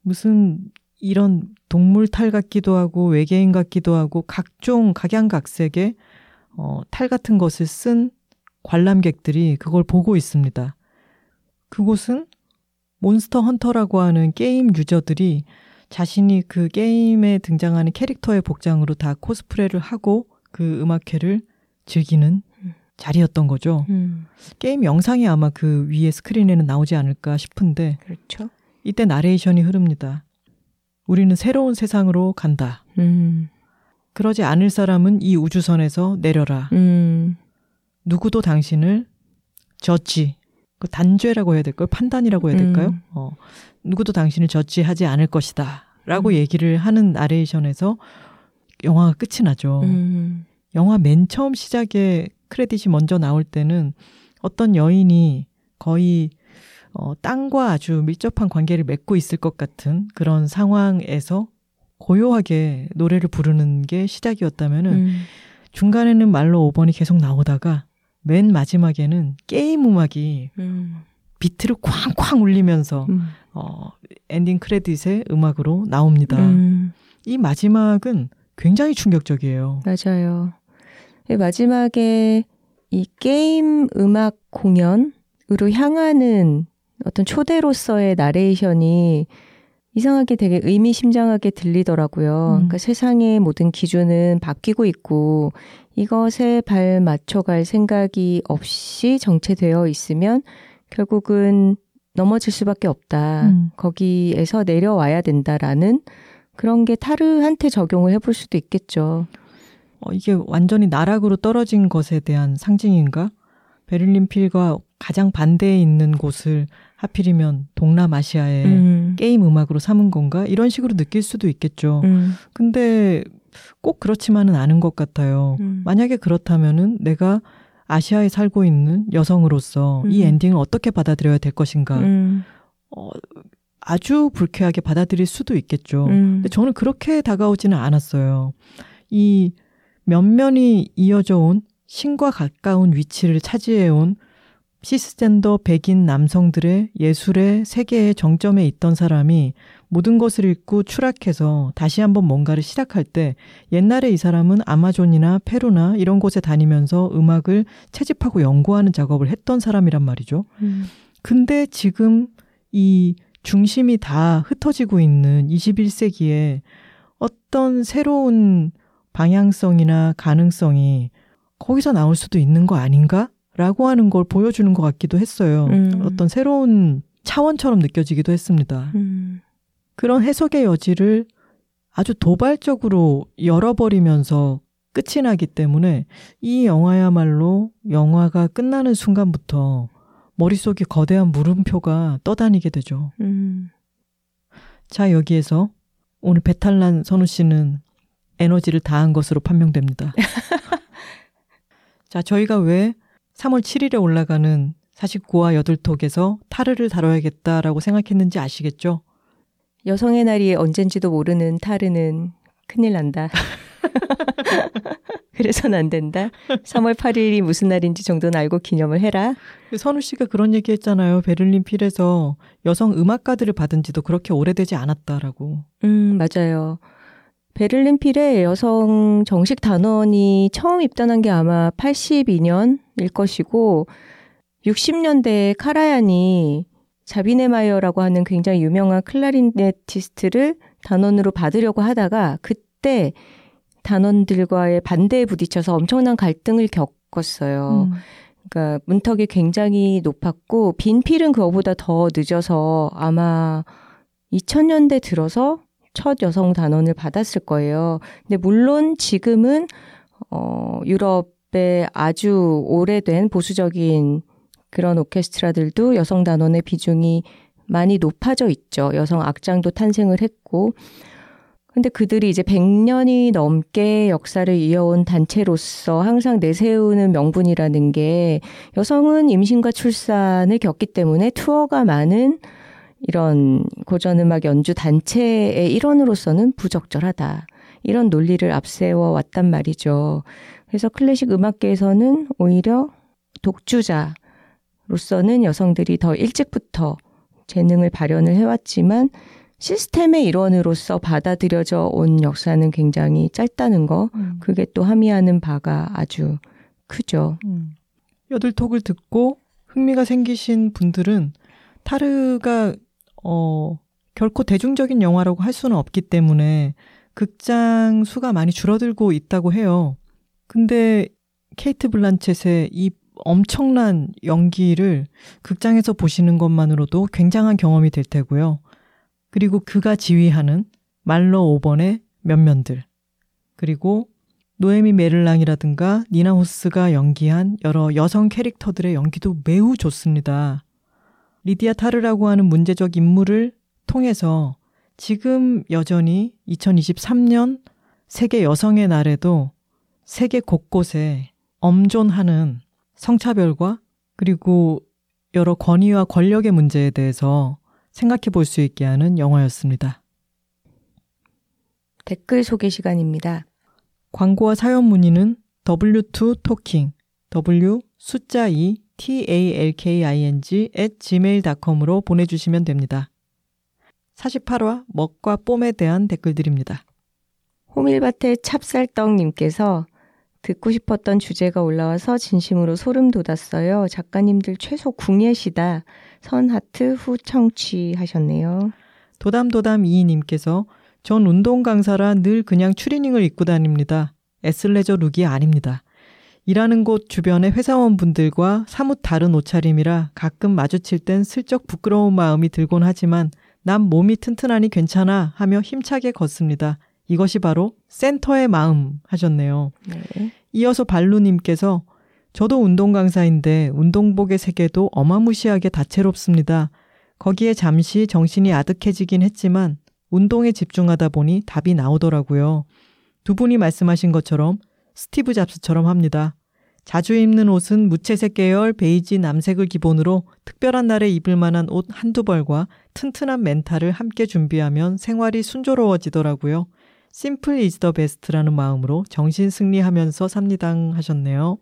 무슨 이런 동물 탈 같기도 하고 외계인 같기도 하고 각종 각양각색의 어, 탈 같은 것을 쓴 관람객들이 그걸 보고 있습니다. 그곳은 몬스터 헌터라고 하는 게임 유저들이 자신이 그 게임에 등장하는 캐릭터의 복장으로 다 코스프레를 하고 그 음악회를 즐기는 자리였던 거죠. 음. 게임 영상이 아마 그 위에 스크린에는 나오지 않을까 싶은데 그렇죠. 이때 나레이션이 흐릅니다. 우리는 새로운 세상으로 간다. 음. 그러지 않을 사람은 이 우주선에서 내려라. 음. 누구도 당신을 저지, 그 단죄라고 해야 될까요? 판단이라고 해야 될까요? 음. 어, 누구도 당신을 저지하지 않을 것이다. 라고 음. 얘기를 하는 나레이션에서 영화가 끝이 나죠. 음. 영화 맨 처음 시작에 크레딧이 먼저 나올 때는 어떤 여인이 거의 어, 땅과 아주 밀접한 관계를 맺고 있을 것 같은 그런 상황에서 고요하게 노래를 부르는 게 시작이었다면은 음. 중간에는 말러 5번이 계속 나오다가 맨 마지막에는 게임 음악이 음. 비트를 쾅쾅 울리면서 음. 어, 엔딩 크레딧의 음악으로 나옵니다. 음. 이 마지막은 굉장히 충격적이에요. 맞아요. 네, 마지막에 이 게임 음악 공연으로 향하는 어떤 초대로서의 나레이션이 이상하게 되게 의미심장하게 들리더라고요. 음. 그러니까 세상의 모든 기준은 바뀌고 있고 이것에 발 맞춰갈 생각이 없이 정체되어 있으면 결국은 넘어질 수밖에 없다. 음. 거기에서 내려와야 된다라는 그런 게 타르한테 적용을 해볼 수도 있겠죠. 어, 이게 완전히 나락으로 떨어진 것에 대한 상징인가? 베를린 필과 가장 반대에 있는 곳을 하필이면 동남아시아의 음. 게임 음악으로 삼은 건가? 이런 식으로 느낄 수도 있겠죠. 음. 근데 꼭 그렇지만은 않은 것 같아요. 음. 만약에 그렇다면은 내가 아시아에 살고 있는 여성으로서 이 음. 엔딩을 어떻게 받아들여야 될 것인가? 음. 어, 아주 불쾌하게 받아들일 수도 있겠죠. 음. 근데 저는 그렇게 다가오지는 않았어요. 이 면면이 이어져 온 신과 가까운 위치를 차지해 온 시스젠더 백인 남성들의 예술의 세계의 정점에 있던 사람이 모든 것을 잃고 추락해서 다시 한번 뭔가를 시작할 때 옛날에 이 사람은 아마존이나 페루나 이런 곳에 다니면서 음악을 채집하고 연구하는 작업을 했던 사람이란 말이죠. 음. 근데 지금 이 중심이 다 흩어지고 있는 21세기에 어떤 새로운 방향성이나 가능성이 거기서 나올 수도 있는 거 아닌가? 라고 하는 걸 보여주는 것 같기도 했어요. 음. 어떤 새로운 차원처럼 느껴지기도 했습니다. 음. 그런 해석의 여지를 아주 도발적으로 열어버리면서 끝이 나기 때문에 이 영화야말로 영화가 끝나는 순간부터 머릿속에 거대한 물음표가 떠다니게 되죠. 음. 자, 여기에서 오늘 배탈난 선우 씨는 에너지를 다한 것으로 판명됩니다. 자, 저희가 왜 3월 7일에 올라가는 49화 여덟톡에서 타르를 다뤄야겠다라고 생각했는지 아시겠죠? 여성의 날이 언젠지도 모르는 타르는 큰일 난다. 그래서는 안 된다. 3월 8일이 무슨 날인지 정도는 알고 기념을 해라. 선우 씨가 그런 얘기 했잖아요. 베를린 필에서 여성 음악가들을 받은 지도 그렇게 오래되지 않았다라고. 음, 맞아요. 베를린 필에 여성 정식 단원이 처음 입단한 게 아마 82년일 것이고 60년대에 카라얀이 자비네 마이어라고 하는 굉장히 유명한 clarinetist를 단원으로 받으려고 하다가 그때 단원들과의 반대에 부딪혀서 엄청난 갈등을 겪었어요. 음. 그러니까 문턱이 굉장히 높았고 빈 필은 그거보다 더 늦어서 아마 2000년대 들어서 첫 여성 단원을 받았을 거예요. 근데 물론 지금은 어 유럽의 아주 오래된 보수적인 그런 오케스트라들도 여성 단원의 비중이 많이 높아져 있죠. 여성 악장도 탄생을 했고 근데 그들이 이제 100년이 넘게 역사를 이어온 단체로서 항상 내세우는 명분이라는 게 여성은 임신과 출산을 겪기 때문에 투어가 많은 이런 고전음악 연주 단체의 일원으로서는 부적절하다. 이런 논리를 앞세워 왔단 말이죠. 그래서 클래식 음악계에서는 오히려 독주자로서는 여성들이 더 일찍부터 재능을 발현을 해왔지만 시스템의 일원으로서 받아들여져 온 역사는 굉장히 짧다는 거, 음. 그게 또 함의하는 바가 아주 크죠. 음. 여덟톡을 듣고 흥미가 생기신 분들은 타르가 어 결코 대중적인 영화라고 할 수는 없기 때문에 극장 수가 많이 줄어들고 있다고 해요. 근데 케이트 블란쳇의 이 엄청난 연기를 극장에서 보시는 것만으로도 굉장한 경험이 될 테고요. 그리고 그가 지휘하는 말로 5번의 면면들, 그리고 노에미 메를랑이라든가 니나 호스가 연기한 여러 여성 캐릭터들의 연기도 매우 좋습니다. 리디아 타르라고 하는 문제적 인물을 통해서 지금 여전히 2023년 세계 여성의 날에도 세계 곳곳에 엄존하는 성차별과 그리고 여러 권위와 권력의 문제에 대해서 생각해 볼 수 있게 하는 영화였습니다. 댓글 소개 시간입니다. 광고와 사연 문의는 W2 토킹 W 숫자 2 T A L K I N G at gmail.com으로 보내주시면 됩니다. 48화 먹과 뽐에 대한 댓글들입니다. 호밀밭의 찹쌀떡님께서 듣고 싶었던 주제가 올라와서 진심으로 소름 돋았어요. 작가님들 최소 궁예시다. 선 하트 후 청취 하셨네요. 도담도담 이님께서 전 운동 강사라 늘 그냥 추리닝을 입고 다닙니다. 에슬레저 룩이 아닙니다. 일하는 곳 주변의 회사원분들과 사뭇 다른 옷차림이라 가끔 마주칠 땐 슬쩍 부끄러운 마음이 들곤 하지만 난 몸이 튼튼하니 괜찮아 하며 힘차게 걷습니다. 이것이 바로 센터의 마음 하셨네요. 네. 이어서 발루님께서 저도 운동 강사인데 운동복의 세계도 어마무시하게 다채롭습니다. 거기에 잠시 정신이 아득해지긴 했지만 운동에 집중하다 보니 답이 나오더라고요. 두 분이 말씀하신 것처럼 스티브 잡스처럼 합니다. 자주 입는 옷은 무채색 계열 베이지 남색을 기본으로 특별한 날에 입을 만한 옷 한두 벌과 튼튼한 멘탈을 함께 준비하면 생활이 순조로워지더라고요. simple is the best라는 마음으로 정신 승리하면서 삽니다 하셨네요.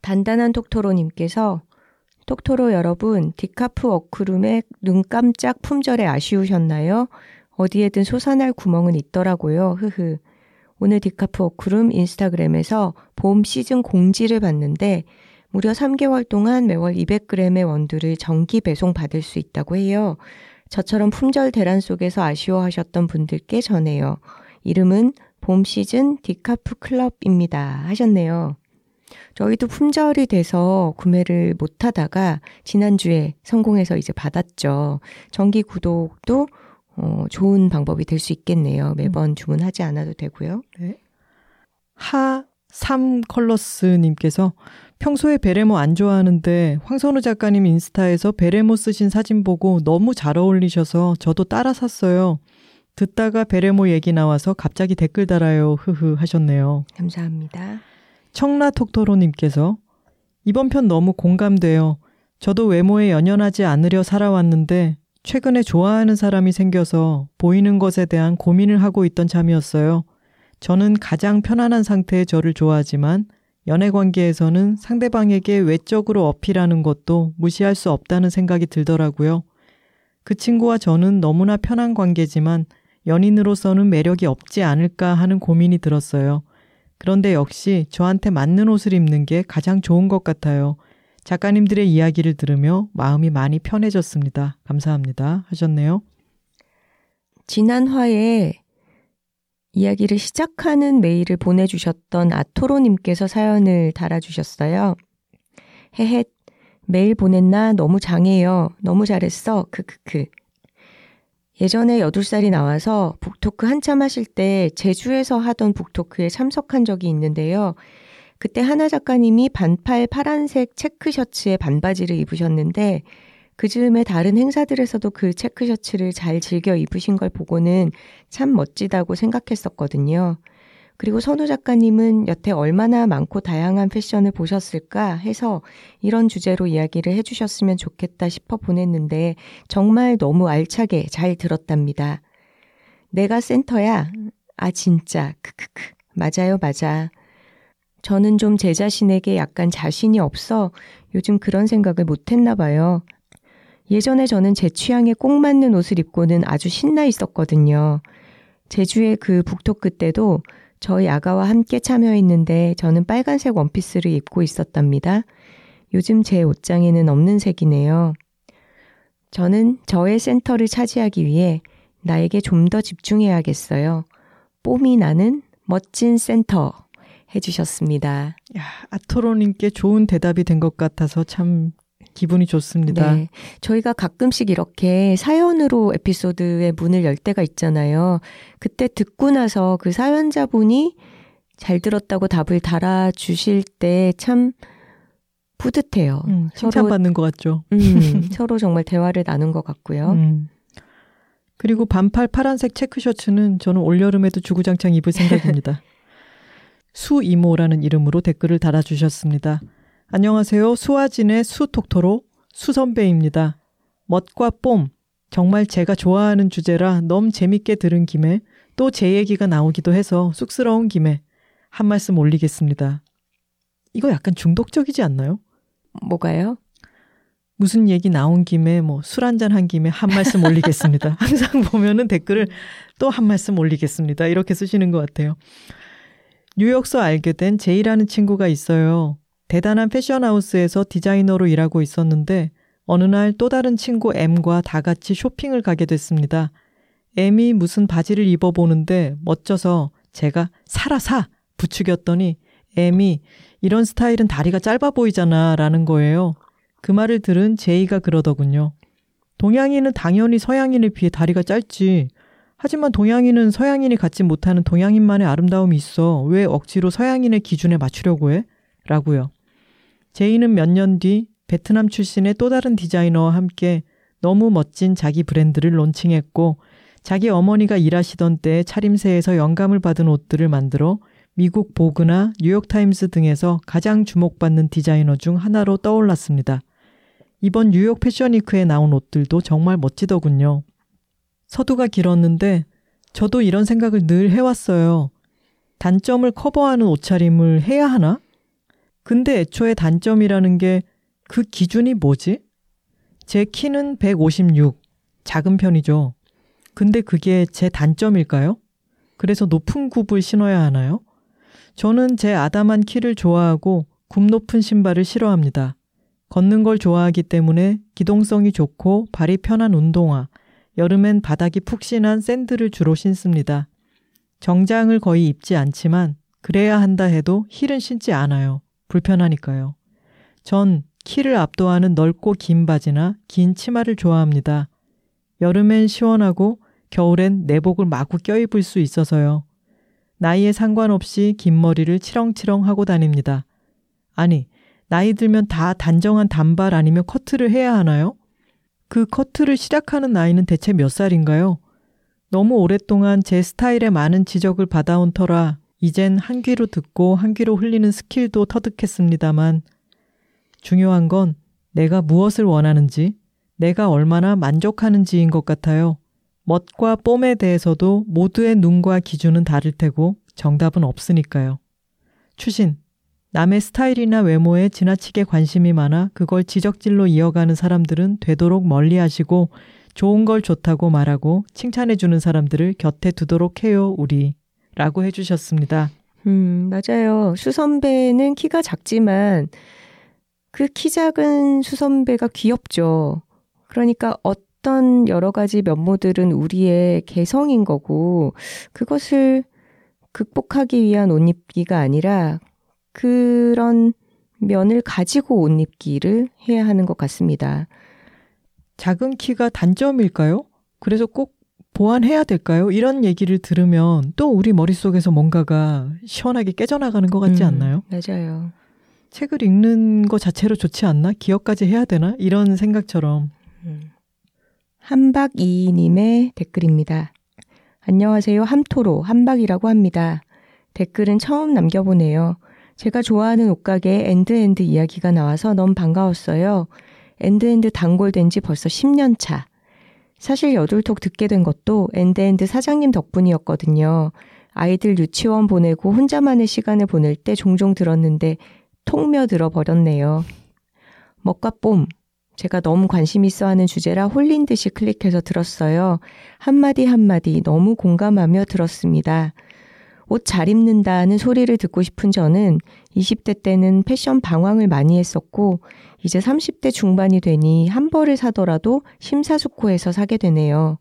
단단한 톡토로님께서 톡토로 여러분 디카프 워크룸의 눈 깜짝 품절에 아쉬우셨나요? 어디에든 솟아날 구멍은 있더라고요. 흐흐. 오늘 디카프 워크룸 인스타그램에서 봄 시즌 공지를 봤는데 무려 3개월 동안 매월 200g의 원두를 정기 배송 받을 수 있다고 해요. 저처럼 품절 대란 속에서 아쉬워하셨던 분들께 전해요. 이름은 봄 시즌 디카프 클럽입니다. 하셨네요. 저희도 품절이 돼서 구매를 못 하다가 지난주에 성공해서 이제 받았죠. 정기 구독도 어, 좋은 방법이 될 수 있겠네요. 매번 음. 주문하지 않아도 되고요. 네. 하3 컬러스님께서 평소에 베레모 안 좋아하는데 황선우 작가님 인스타에서 베레모 쓰신 사진 보고 너무 잘 어울리셔서 저도 따라 샀어요. 듣다가 베레모 얘기 나와서 갑자기 댓글 달아요. 흐흐 하셨네요. 감사합니다. 청라톡토로님께서 이번 편 너무 공감돼요. 저도 외모에 연연하지 않으려 살아왔는데 최근에 좋아하는 사람이 생겨서 보이는 것에 대한 고민을 하고 있던 참이었어요. 저는 가장 편안한 상태의 저를 좋아하지만 연애 관계에서는 상대방에게 외적으로 어필하는 것도 무시할 수 없다는 생각이 들더라고요. 그 친구와 저는 너무나 편한 관계지만 연인으로서는 매력이 없지 않을까 하는 고민이 들었어요. 그런데 역시 저한테 맞는 옷을 입는 게 가장 좋은 것 같아요. 작가님들의 이야기를 들으며 마음이 많이 편해졌습니다. 감사합니다. 하셨네요. 지난 화에 이야기를 시작하는 메일을 보내주셨던 아토로님께서 사연을 달아주셨어요. 헤헷, 메일 보냈나? 너무 장해요. 너무 잘했어. 크크크. 예전에 8살이 나와서 북토크 한참 하실 때 제주에서 하던 북토크에 참석한 적이 있는데요. 그때 하나 작가님이 반팔 파란색 체크 셔츠에 반바지를 입으셨는데 그 즈음에 다른 행사들에서도 그 체크 셔츠를 잘 즐겨 입으신 걸 보고는 참 멋지다고 생각했었거든요. 그리고 선우 작가님은 여태 얼마나 많고 다양한 패션을 보셨을까 해서 이런 주제로 이야기를 해주셨으면 좋겠다 싶어 보냈는데 정말 너무 알차게 잘 들었답니다. 내가 센터야? 아, 진짜. 크크크. 맞아요, 맞아. 저는 좀 제 자신에게 약간 자신이 없어 요즘 그런 생각을 못 했나 봐요. 예전에 저는 제 취향에 꼭 맞는 옷을 입고는 아주 신나 있었거든요. 제주의 그 북토크 때도 저희 아가와 함께 참여했는데 저는 빨간색 원피스를 입고 있었답니다. 요즘 제 옷장에는 없는 색이네요. 저는 저의 센터를 차지하기 위해 나에게 좀 더 집중해야겠어요. 뽐이 나는 멋진 센터 해주셨습니다. 야, 아토로님께 좋은 대답이 된 것 같아서 참 기분이 좋습니다. 네. 저희가 가끔씩 이렇게 사연으로 에피소드의 문을 열 때가 있잖아요. 그때 듣고 나서 그 사연자분이 잘 들었다고 답을 달아주실 때 참 뿌듯해요. 음, 칭찬받는 것 같죠. 음, 서로 정말 대화를 나눈 것 같고요. 음. 그리고 반팔 파란색 체크셔츠는 저는 올여름에도 주구장창 입을 생각입니다. 수이모라는 이름으로 댓글을 달아주셨습니다. 안녕하세요. 수아진의 수톡토로 수선배입니다. 멋과 뽐. 정말 제가 좋아하는 주제라 너무 재밌게 들은 김에 또 제 얘기가 나오기도 해서 쑥스러운 김에 한 말씀 올리겠습니다. 이거 약간 중독적이지 않나요? 뭐가요? 무슨 얘기 나온 김에 뭐 술 한잔 한 김에 한 말씀 올리겠습니다. 항상 보면은 댓글을 또 한 말씀 올리겠습니다. 이렇게 쓰시는 것 같아요. 뉴욕서 알게 된 제이라는 친구가 있어요. 대단한 패션하우스에서 디자이너로 일하고 있었는데 어느 날 또 다른 친구 M과 다 같이 쇼핑을 가게 됐습니다. M이 무슨 바지를 입어보는데 멋져서 제가 사라 사! 부추겼더니 M이 이런 스타일은 다리가 짧아 보이잖아 라는 거예요. 그 말을 들은 제이가 그러더군요. 동양인은 당연히 서양인에 비해 다리가 짧지. 하지만 동양인은 서양인이 갖지 못하는 동양인만의 아름다움이 있어. 왜 억지로 서양인의 기준에 맞추려고 해? 라고요. 제이는 몇 년 뒤 베트남 출신의 또 다른 디자이너와 함께 너무 멋진 자기 브랜드를 론칭했고 자기 어머니가 일하시던 때 차림새에서 영감을 받은 옷들을 만들어 미국 보그나 뉴욕타임스 등에서 가장 주목받는 디자이너 중 하나로 떠올랐습니다. 이번 뉴욕 패션위크에 나온 옷들도 정말 멋지더군요. 서두가 길었는데 저도 이런 생각을 늘 해왔어요. 단점을 커버하는 옷차림을 해야 하나? 근데 애초에 단점이라는 게 그 기준이 뭐지? 제 키는 156, 작은 편이죠. 근데 그게 제 단점일까요? 그래서 높은 굽을 신어야 하나요? 저는 제 아담한 키를 좋아하고 굽 높은 신발을 싫어합니다. 걷는 걸 좋아하기 때문에 기동성이 좋고 발이 편한 운동화, 여름엔 바닥이 푹신한 샌들을 주로 신습니다. 정장을 거의 입지 않지만 그래야 한다 해도 힐은 신지 않아요. 불편하니까요. 전 키를 압도하는 넓고 긴 바지나 긴 치마를 좋아합니다. 여름엔 시원하고 겨울엔 내복을 마구 껴입을 수 있어서요. 나이에 상관없이 긴 머리를 치렁치렁 하고 다닙니다. 아니, 나이 들면 다 단정한 단발 아니면 커트를 해야 하나요? 그 커트를 시작하는 나이는 대체 몇 살인가요? 너무 오랫동안 제 스타일에 많은 지적을 받아온 터라 이젠 한 귀로 듣고 한 귀로 흘리는 스킬도 터득했습니다만 중요한 건 내가 무엇을 원하는지, 내가 얼마나 만족하는지인 것 같아요. 멋과 뽐에 대해서도 모두의 눈과 기준은 다를 테고 정답은 없으니까요. 추신. 남의 스타일이나 외모에 지나치게 관심이 많아 그걸 지적질로 이어가는 사람들은 되도록 멀리 하시고 좋은 걸 좋다고 말하고 칭찬해주는 사람들을 곁에 두도록 해요, 우리. 라고 해주셨습니다. 음, 맞아요. 수선배는 키가 작지만 그 키 작은 수선배가 귀엽죠. 그러니까 어떤 여러 가지 면모들은 우리의 개성인 거고 그것을 극복하기 위한 옷 입기가 아니라 그런 면을 가지고 옷 입기를 해야 하는 것 같습니다. 작은 키가 단점일까요? 그래서 꼭 보완해야 될까요? 이런 얘기를 들으면 또 우리 머릿속에서 뭔가가 시원하게 깨져나가는 것 같지 음, 않나요? 맞아요. 책을 읽는 것 자체로 좋지 않나? 기억까지 해야 되나? 이런 생각처럼. 음. 한박이님의 댓글입니다. 안녕하세요. 톡토로 한박이라고 합니다. 댓글은 처음 남겨보네요. 제가 좋아하는 옷가게 엔드엔드 이야기가 나와서 너무 반가웠어요. 엔드엔드 단골된 지 벌써 10년 차. 사실 여둘톡 듣게 된 것도 엔드엔드 사장님 덕분이었거든요. 아이들 유치원 보내고 혼자만의 시간을 보낼 때 종종 들었는데 톡며들어버렸네요. 멋과 뽐. 제가 너무 관심 있어 하는 주제라 홀린 듯이 클릭해서 들었어요. 한마디 한마디 너무 공감하며 들었습니다. 옷 잘 입는다는 소리를 듣고 싶은 저는 20대 때는 패션 방황을 많이 했었고 이제 30대 중반이 되니 한 벌을 사더라도 심사숙고해서 사게 되네요.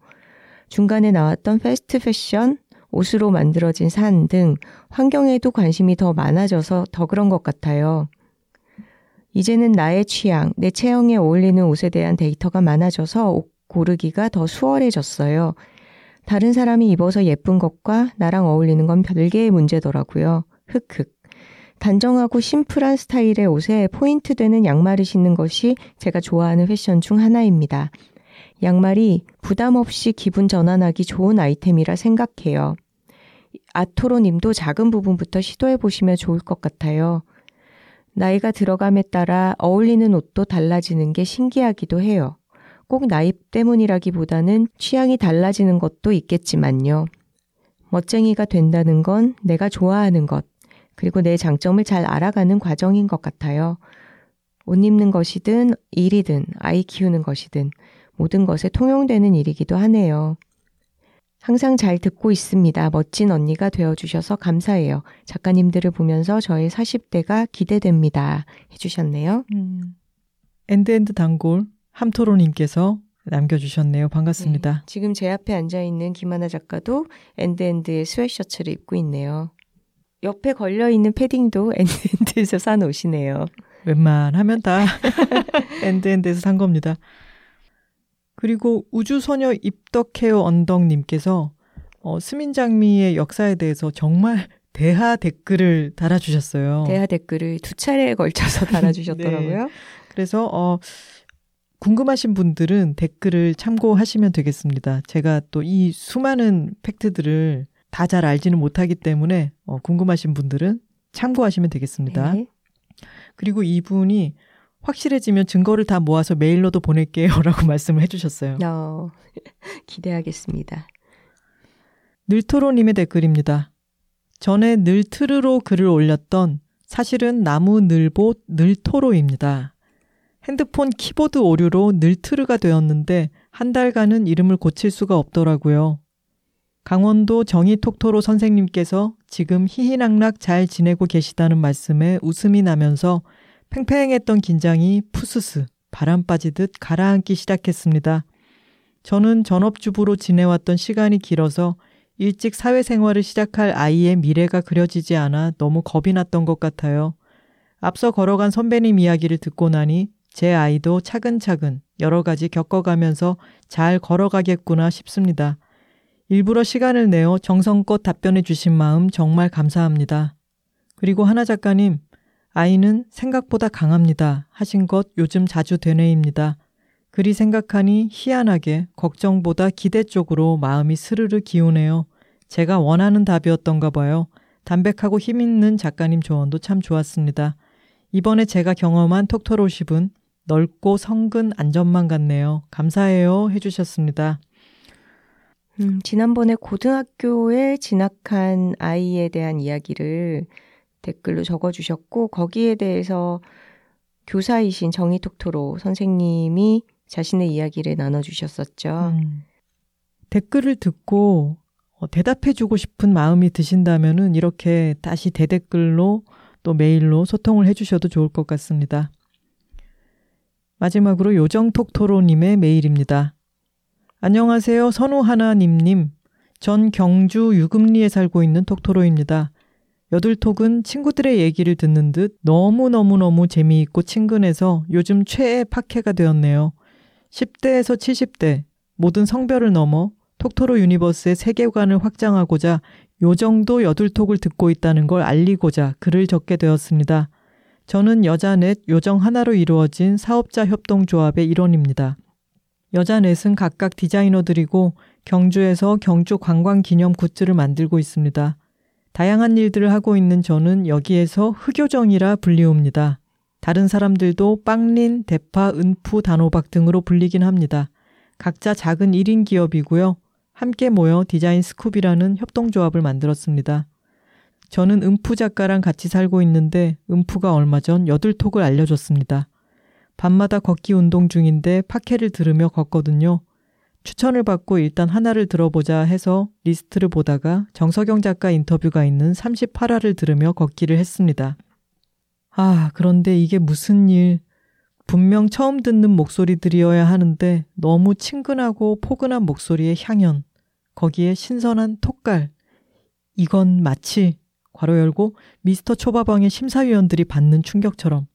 중간에 나왔던 패스트 패션, 옷으로 만들어진 산 등 환경에도 관심이 더 많아져서 더 그런 것 같아요. 이제는 나의 취향, 내 체형에 어울리는 옷에 대한 데이터가 많아져서 옷 고르기가 더 수월해졌어요. 다른 사람이 입어서 예쁜 것과 나랑 어울리는 건 별개의 문제더라고요. 흑흑. 단정하고 심플한 스타일의 옷에 포인트 되는 양말을 신는 것이 제가 좋아하는 패션 중 하나입니다. 양말이 부담 없이 기분 전환하기 좋은 아이템이라 생각해요. 아토로 님도 작은 부분부터 시도해 보시면 좋을 것 같아요. 나이가 들어감에 따라 어울리는 옷도 달라지는 게 신기하기도 해요. 꼭 나이 때문이라기보다는 취향이 달라지는 것도 있겠지만요. 멋쟁이가 된다는 건 내가 좋아하는 것, 그리고 내 장점을 잘 알아가는 과정인 것 같아요. 옷 입는 것이든 일이든 아이 키우는 것이든 모든 것에 통용되는 일이기도 하네요. 항상 잘 듣고 있습니다. 멋진 언니가 되어주셔서 감사해요. 작가님들을 보면서 저의 40대가 기대됩니다. 해주셨네요. 음. 엔드엔드 단골 톡토로님께서 남겨주셨네요. 반갑습니다. 네, 지금 제 앞에 앉아있는 김하나 작가도 엔드엔드의 스웨트셔츠를 입고 있네요. 옆에 걸려있는 패딩도 엔드엔드에서 산 옷이네요. 웬만하면 다 엔드엔드에서 산 겁니다. 그리고 우주소녀 입덕해요 언덕님께서 어, 스민장미의 역사에 대해서 정말 대하 댓글을 달아주셨어요. 대하 댓글을 두 차례에 걸쳐서 달아주셨더라고요. 네. 그래서 어, 궁금하신 분들은 댓글을 참고하시면 되겠습니다. 제가 또 이 수많은 팩트들을 다 잘 알지는 못하기 때문에 어, 궁금하신 분들은 참고하시면 되겠습니다. 네. 그리고 이분이 확실해지면 증거를 다 모아서 메일로도 보낼게요. 라고 말씀을 해주셨어요. 어, 기대하겠습니다. 늘토로님의 댓글입니다. 전에 늘트르로 글을 올렸던 사실은 나무 늘보 늘토로입니다. 핸드폰 키보드 오류로 늘트르가 되었는데 한 달간은 이름을 고칠 수가 없더라고요. 강원도 정의톡토로 선생님께서 지금 희희낙낙 잘 지내고 계시다는 말씀에 웃음이 나면서 팽팽했던 긴장이 푸스스 바람 빠지듯 가라앉기 시작했습니다. 저는 전업주부로 지내왔던 시간이 길어서 일찍 사회생활을 시작할 아이의 미래가 그려지지 않아 너무 겁이 났던 것 같아요. 앞서 걸어간 선배님 이야기를 듣고 나니 제 아이도 차근차근 여러 가지 겪어가면서 잘 걸어가겠구나 싶습니다. 일부러 시간을 내어 정성껏 답변해 주신 마음 정말 감사합니다. 그리고 하나 작가님, 아이는 생각보다 강합니다. 하신 것 요즘 자주 되뇌입니다. 그리 생각하니 희한하게 걱정보다 기대 쪽으로 마음이 스르르 기우네요. 제가 원하는 답이었던가 봐요. 담백하고 힘있는 작가님 조언도 참 좋았습니다. 이번에 제가 경험한 톡토로십은 넓고 성근 안전만 같네요. 감사해요. 해주셨습니다. 음, 지난번에 고등학교에 진학한 아이에 대한 이야기를 댓글로 적어주셨고 거기에 대해서 교사이신 정의톡토로 선생님이 자신의 이야기를 나눠주셨었죠. 음. 댓글을 듣고 어, 대답해주고 싶은 마음이 드신다면은 이렇게 다시 대댓글로 또 메일로 소통을 해주셔도 좋을 것 같습니다. 마지막으로 요정톡토로님의 메일입니다. 안녕하세요. 선우하나님님. 전 경주 유금리에 살고 있는 톡토로입니다. 여둘톡은 친구들의 얘기를 듣는 듯 너무너무너무 재미있고 친근해서 요즘 최애 팟캐가 되었네요. 10대에서 70대 모든 성별을 넘어 톡토로 universe의 세계관을 확장하고자 요 정도 여둘톡을 듣고 있다는 걸 알리고자 글을 적게 되었습니다. 저는 여자넷 요정 하나로 이루어진 사업자 협동조합의 일원입니다. 여자넷은 각각 디자이너들이고 경주에서 경주 관광 기념 굿즈를 만들고 있습니다. 다양한 일들을 하고 있는 저는 여기에서 흑요정이라 불리웁니다. 다른 사람들도 빵린, 대파, 은푸, 단호박 등으로 불리긴 합니다. 각자 작은 1인 기업이고요. 함께 모여 디자인 스쿱이라는 협동조합을 만들었습니다. 저는 은푸 작가랑 같이 살고 있는데 은푸가 얼마 전 여둘톡을 알려줬습니다. 밤마다 걷기 운동 중인데 팟캐를 들으며 걷거든요. 추천을 받고 일단 하나를 들어보자 해서 리스트를 보다가 정서경 작가 인터뷰가 있는 38화를 들으며 걷기를 했습니다. 아, 그런데 이게 무슨 일. 분명 처음 듣는 목소리들이어야 하는데 너무 친근하고 포근한 목소리의 향연. 거기에 신선한 톡갈. 이건 마치 괄호 열고 미스터 초밥왕의 심사위원들이 받는 충격처럼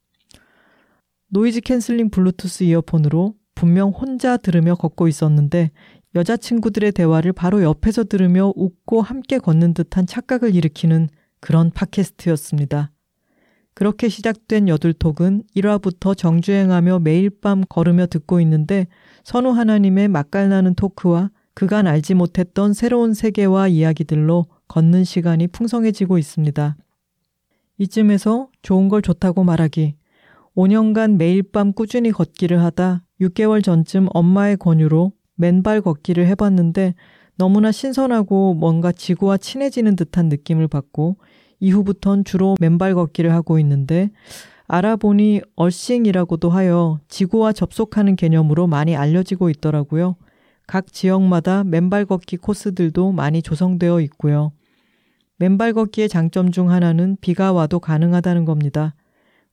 noise cancelling 블루투스 이어폰으로 분명 혼자 들으며 걷고 있었는데 여자친구들의 대화를 바로 옆에서 들으며 웃고 함께 걷는 듯한 착각을 일으키는 그런 팟캐스트였습니다. 그렇게 시작된 여둘톡은 1화부터 정주행하며 매일 밤 걸으며 듣고 있는데 선우 하나님의 맛깔나는 토크와 그간 알지 못했던 새로운 세계와 이야기들로 걷는 시간이 풍성해지고 있습니다. 이쯤에서 좋은 걸 좋다고 말하기. 5년간 매일 밤 꾸준히 걷기를 하다 6개월 전쯤 엄마의 권유로 맨발 걷기를 해봤는데 너무나 신선하고 뭔가 지구와 친해지는 듯한 느낌을 받고 이후부턴 주로 맨발 걷기를 하고 있는데 알아보니 얼싱이라고도 하여 지구와 접속하는 개념으로 많이 알려지고 있더라고요. 각 지역마다 맨발 걷기 코스들도 많이 조성되어 있고요. 맨발 걷기의 장점 중 하나는 비가 와도 가능하다는 겁니다.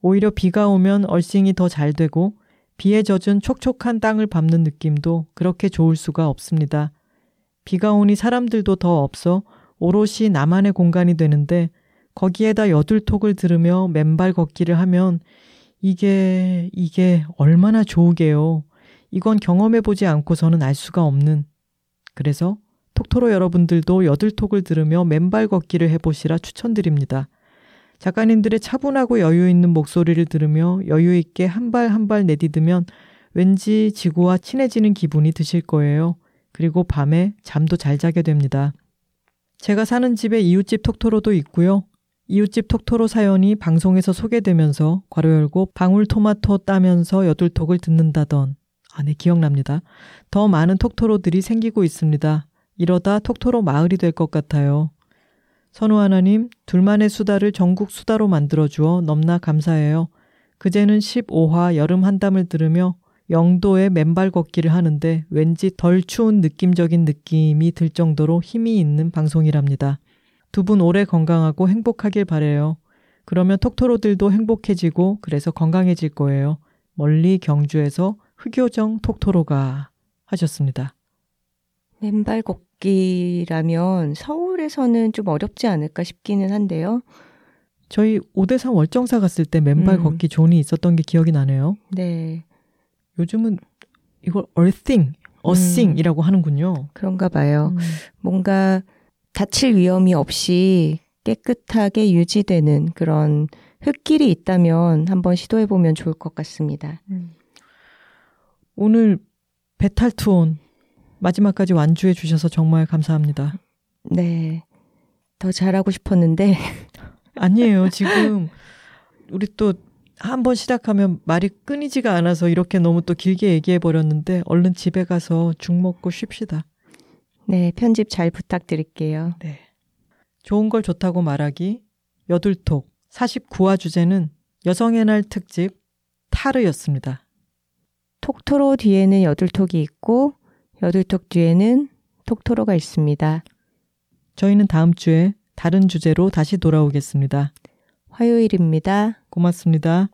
오히려 비가 오면 얼싱이 더 잘 되고 비에 젖은 촉촉한 땅을 밟는 느낌도 그렇게 좋을 수가 없습니다. 비가 오니 사람들도 더 없어 오롯이 나만의 공간이 되는데 거기에다 여둘톡을 들으며 맨발 걷기를 하면 이게, 이게 얼마나 좋으게요. 이건 경험해보지 않고서는 알 수가 없는. 그래서 톡토로 여러분들도 여둘톡을 들으며 맨발 걷기를 해보시라 추천드립니다. 작가님들의 차분하고 여유 있는 목소리를 들으며 여유 있게 한 발 한 발 내디드면 왠지 지구와 친해지는 기분이 드실 거예요. 그리고 밤에 잠도 잘 자게 됩니다. 제가 사는 집에 이웃집 톡토로도 있고요. 이웃집 톡토로 사연이 방송에서 소개되면서 괄호 열고 방울토마토 따면서 여둘톡을 듣는다던 아, 네, 기억납니다. 더 많은 톡토로들이 생기고 있습니다. 이러다 톡토로 마을이 될 것 같아요. 선우 하나님, 둘만의 수다를 전국 수다로 만들어주어 넘나 감사해요. 그제는 15화 여름 한담을 들으며 영도에 맨발 걷기를 하는데 왠지 덜 추운 느낌적인 느낌이 들 정도로 힘이 있는 방송이랍니다. 두 분 오래 건강하고 행복하길 바래요. 그러면 톡토로들도 행복해지고 그래서 건강해질 거예요. 멀리 경주에서 흑요정 톡토로가 하셨습니다. 맨발 걷기라면 서울에서는 좀 어렵지 않을까 싶기는 한데요. 저희 오대산 월정사 갔을 때 맨발 음. 걷기 존이 있었던 게 기억이 나네요. 네. 요즘은 이걸 earthing, earthing이라고 하는군요. 그런가 봐요. 음. 뭔가 다칠 위험이 없이 깨끗하게 유지되는 그런 흙길이 있다면 한번 시도해 보면 좋을 것 같습니다. 오늘 배탈 투혼 마지막까지 완주해 주셔서 정말 감사합니다. 네. 더 잘하고 싶었는데, 아니에요. 지금 우리 또 한 번 시작하면 말이 끊이지가 않아서 이렇게 너무 또 길게 얘기해 버렸는데 얼른 집에 가서 죽 먹고 쉽시다. 네, 편집 잘 부탁드릴게요. 네. 좋은 걸 좋다고 말하기 여둘톡 49화 주제는 여성의 날 특집 타르였습니다. 톡토로 뒤에는 여둘톡이 있고, 여둘톡 뒤에는 톡토로가 있습니다. 저희는 다음 주에 다른 주제로 다시 돌아오겠습니다. 화요일입니다. 고맙습니다.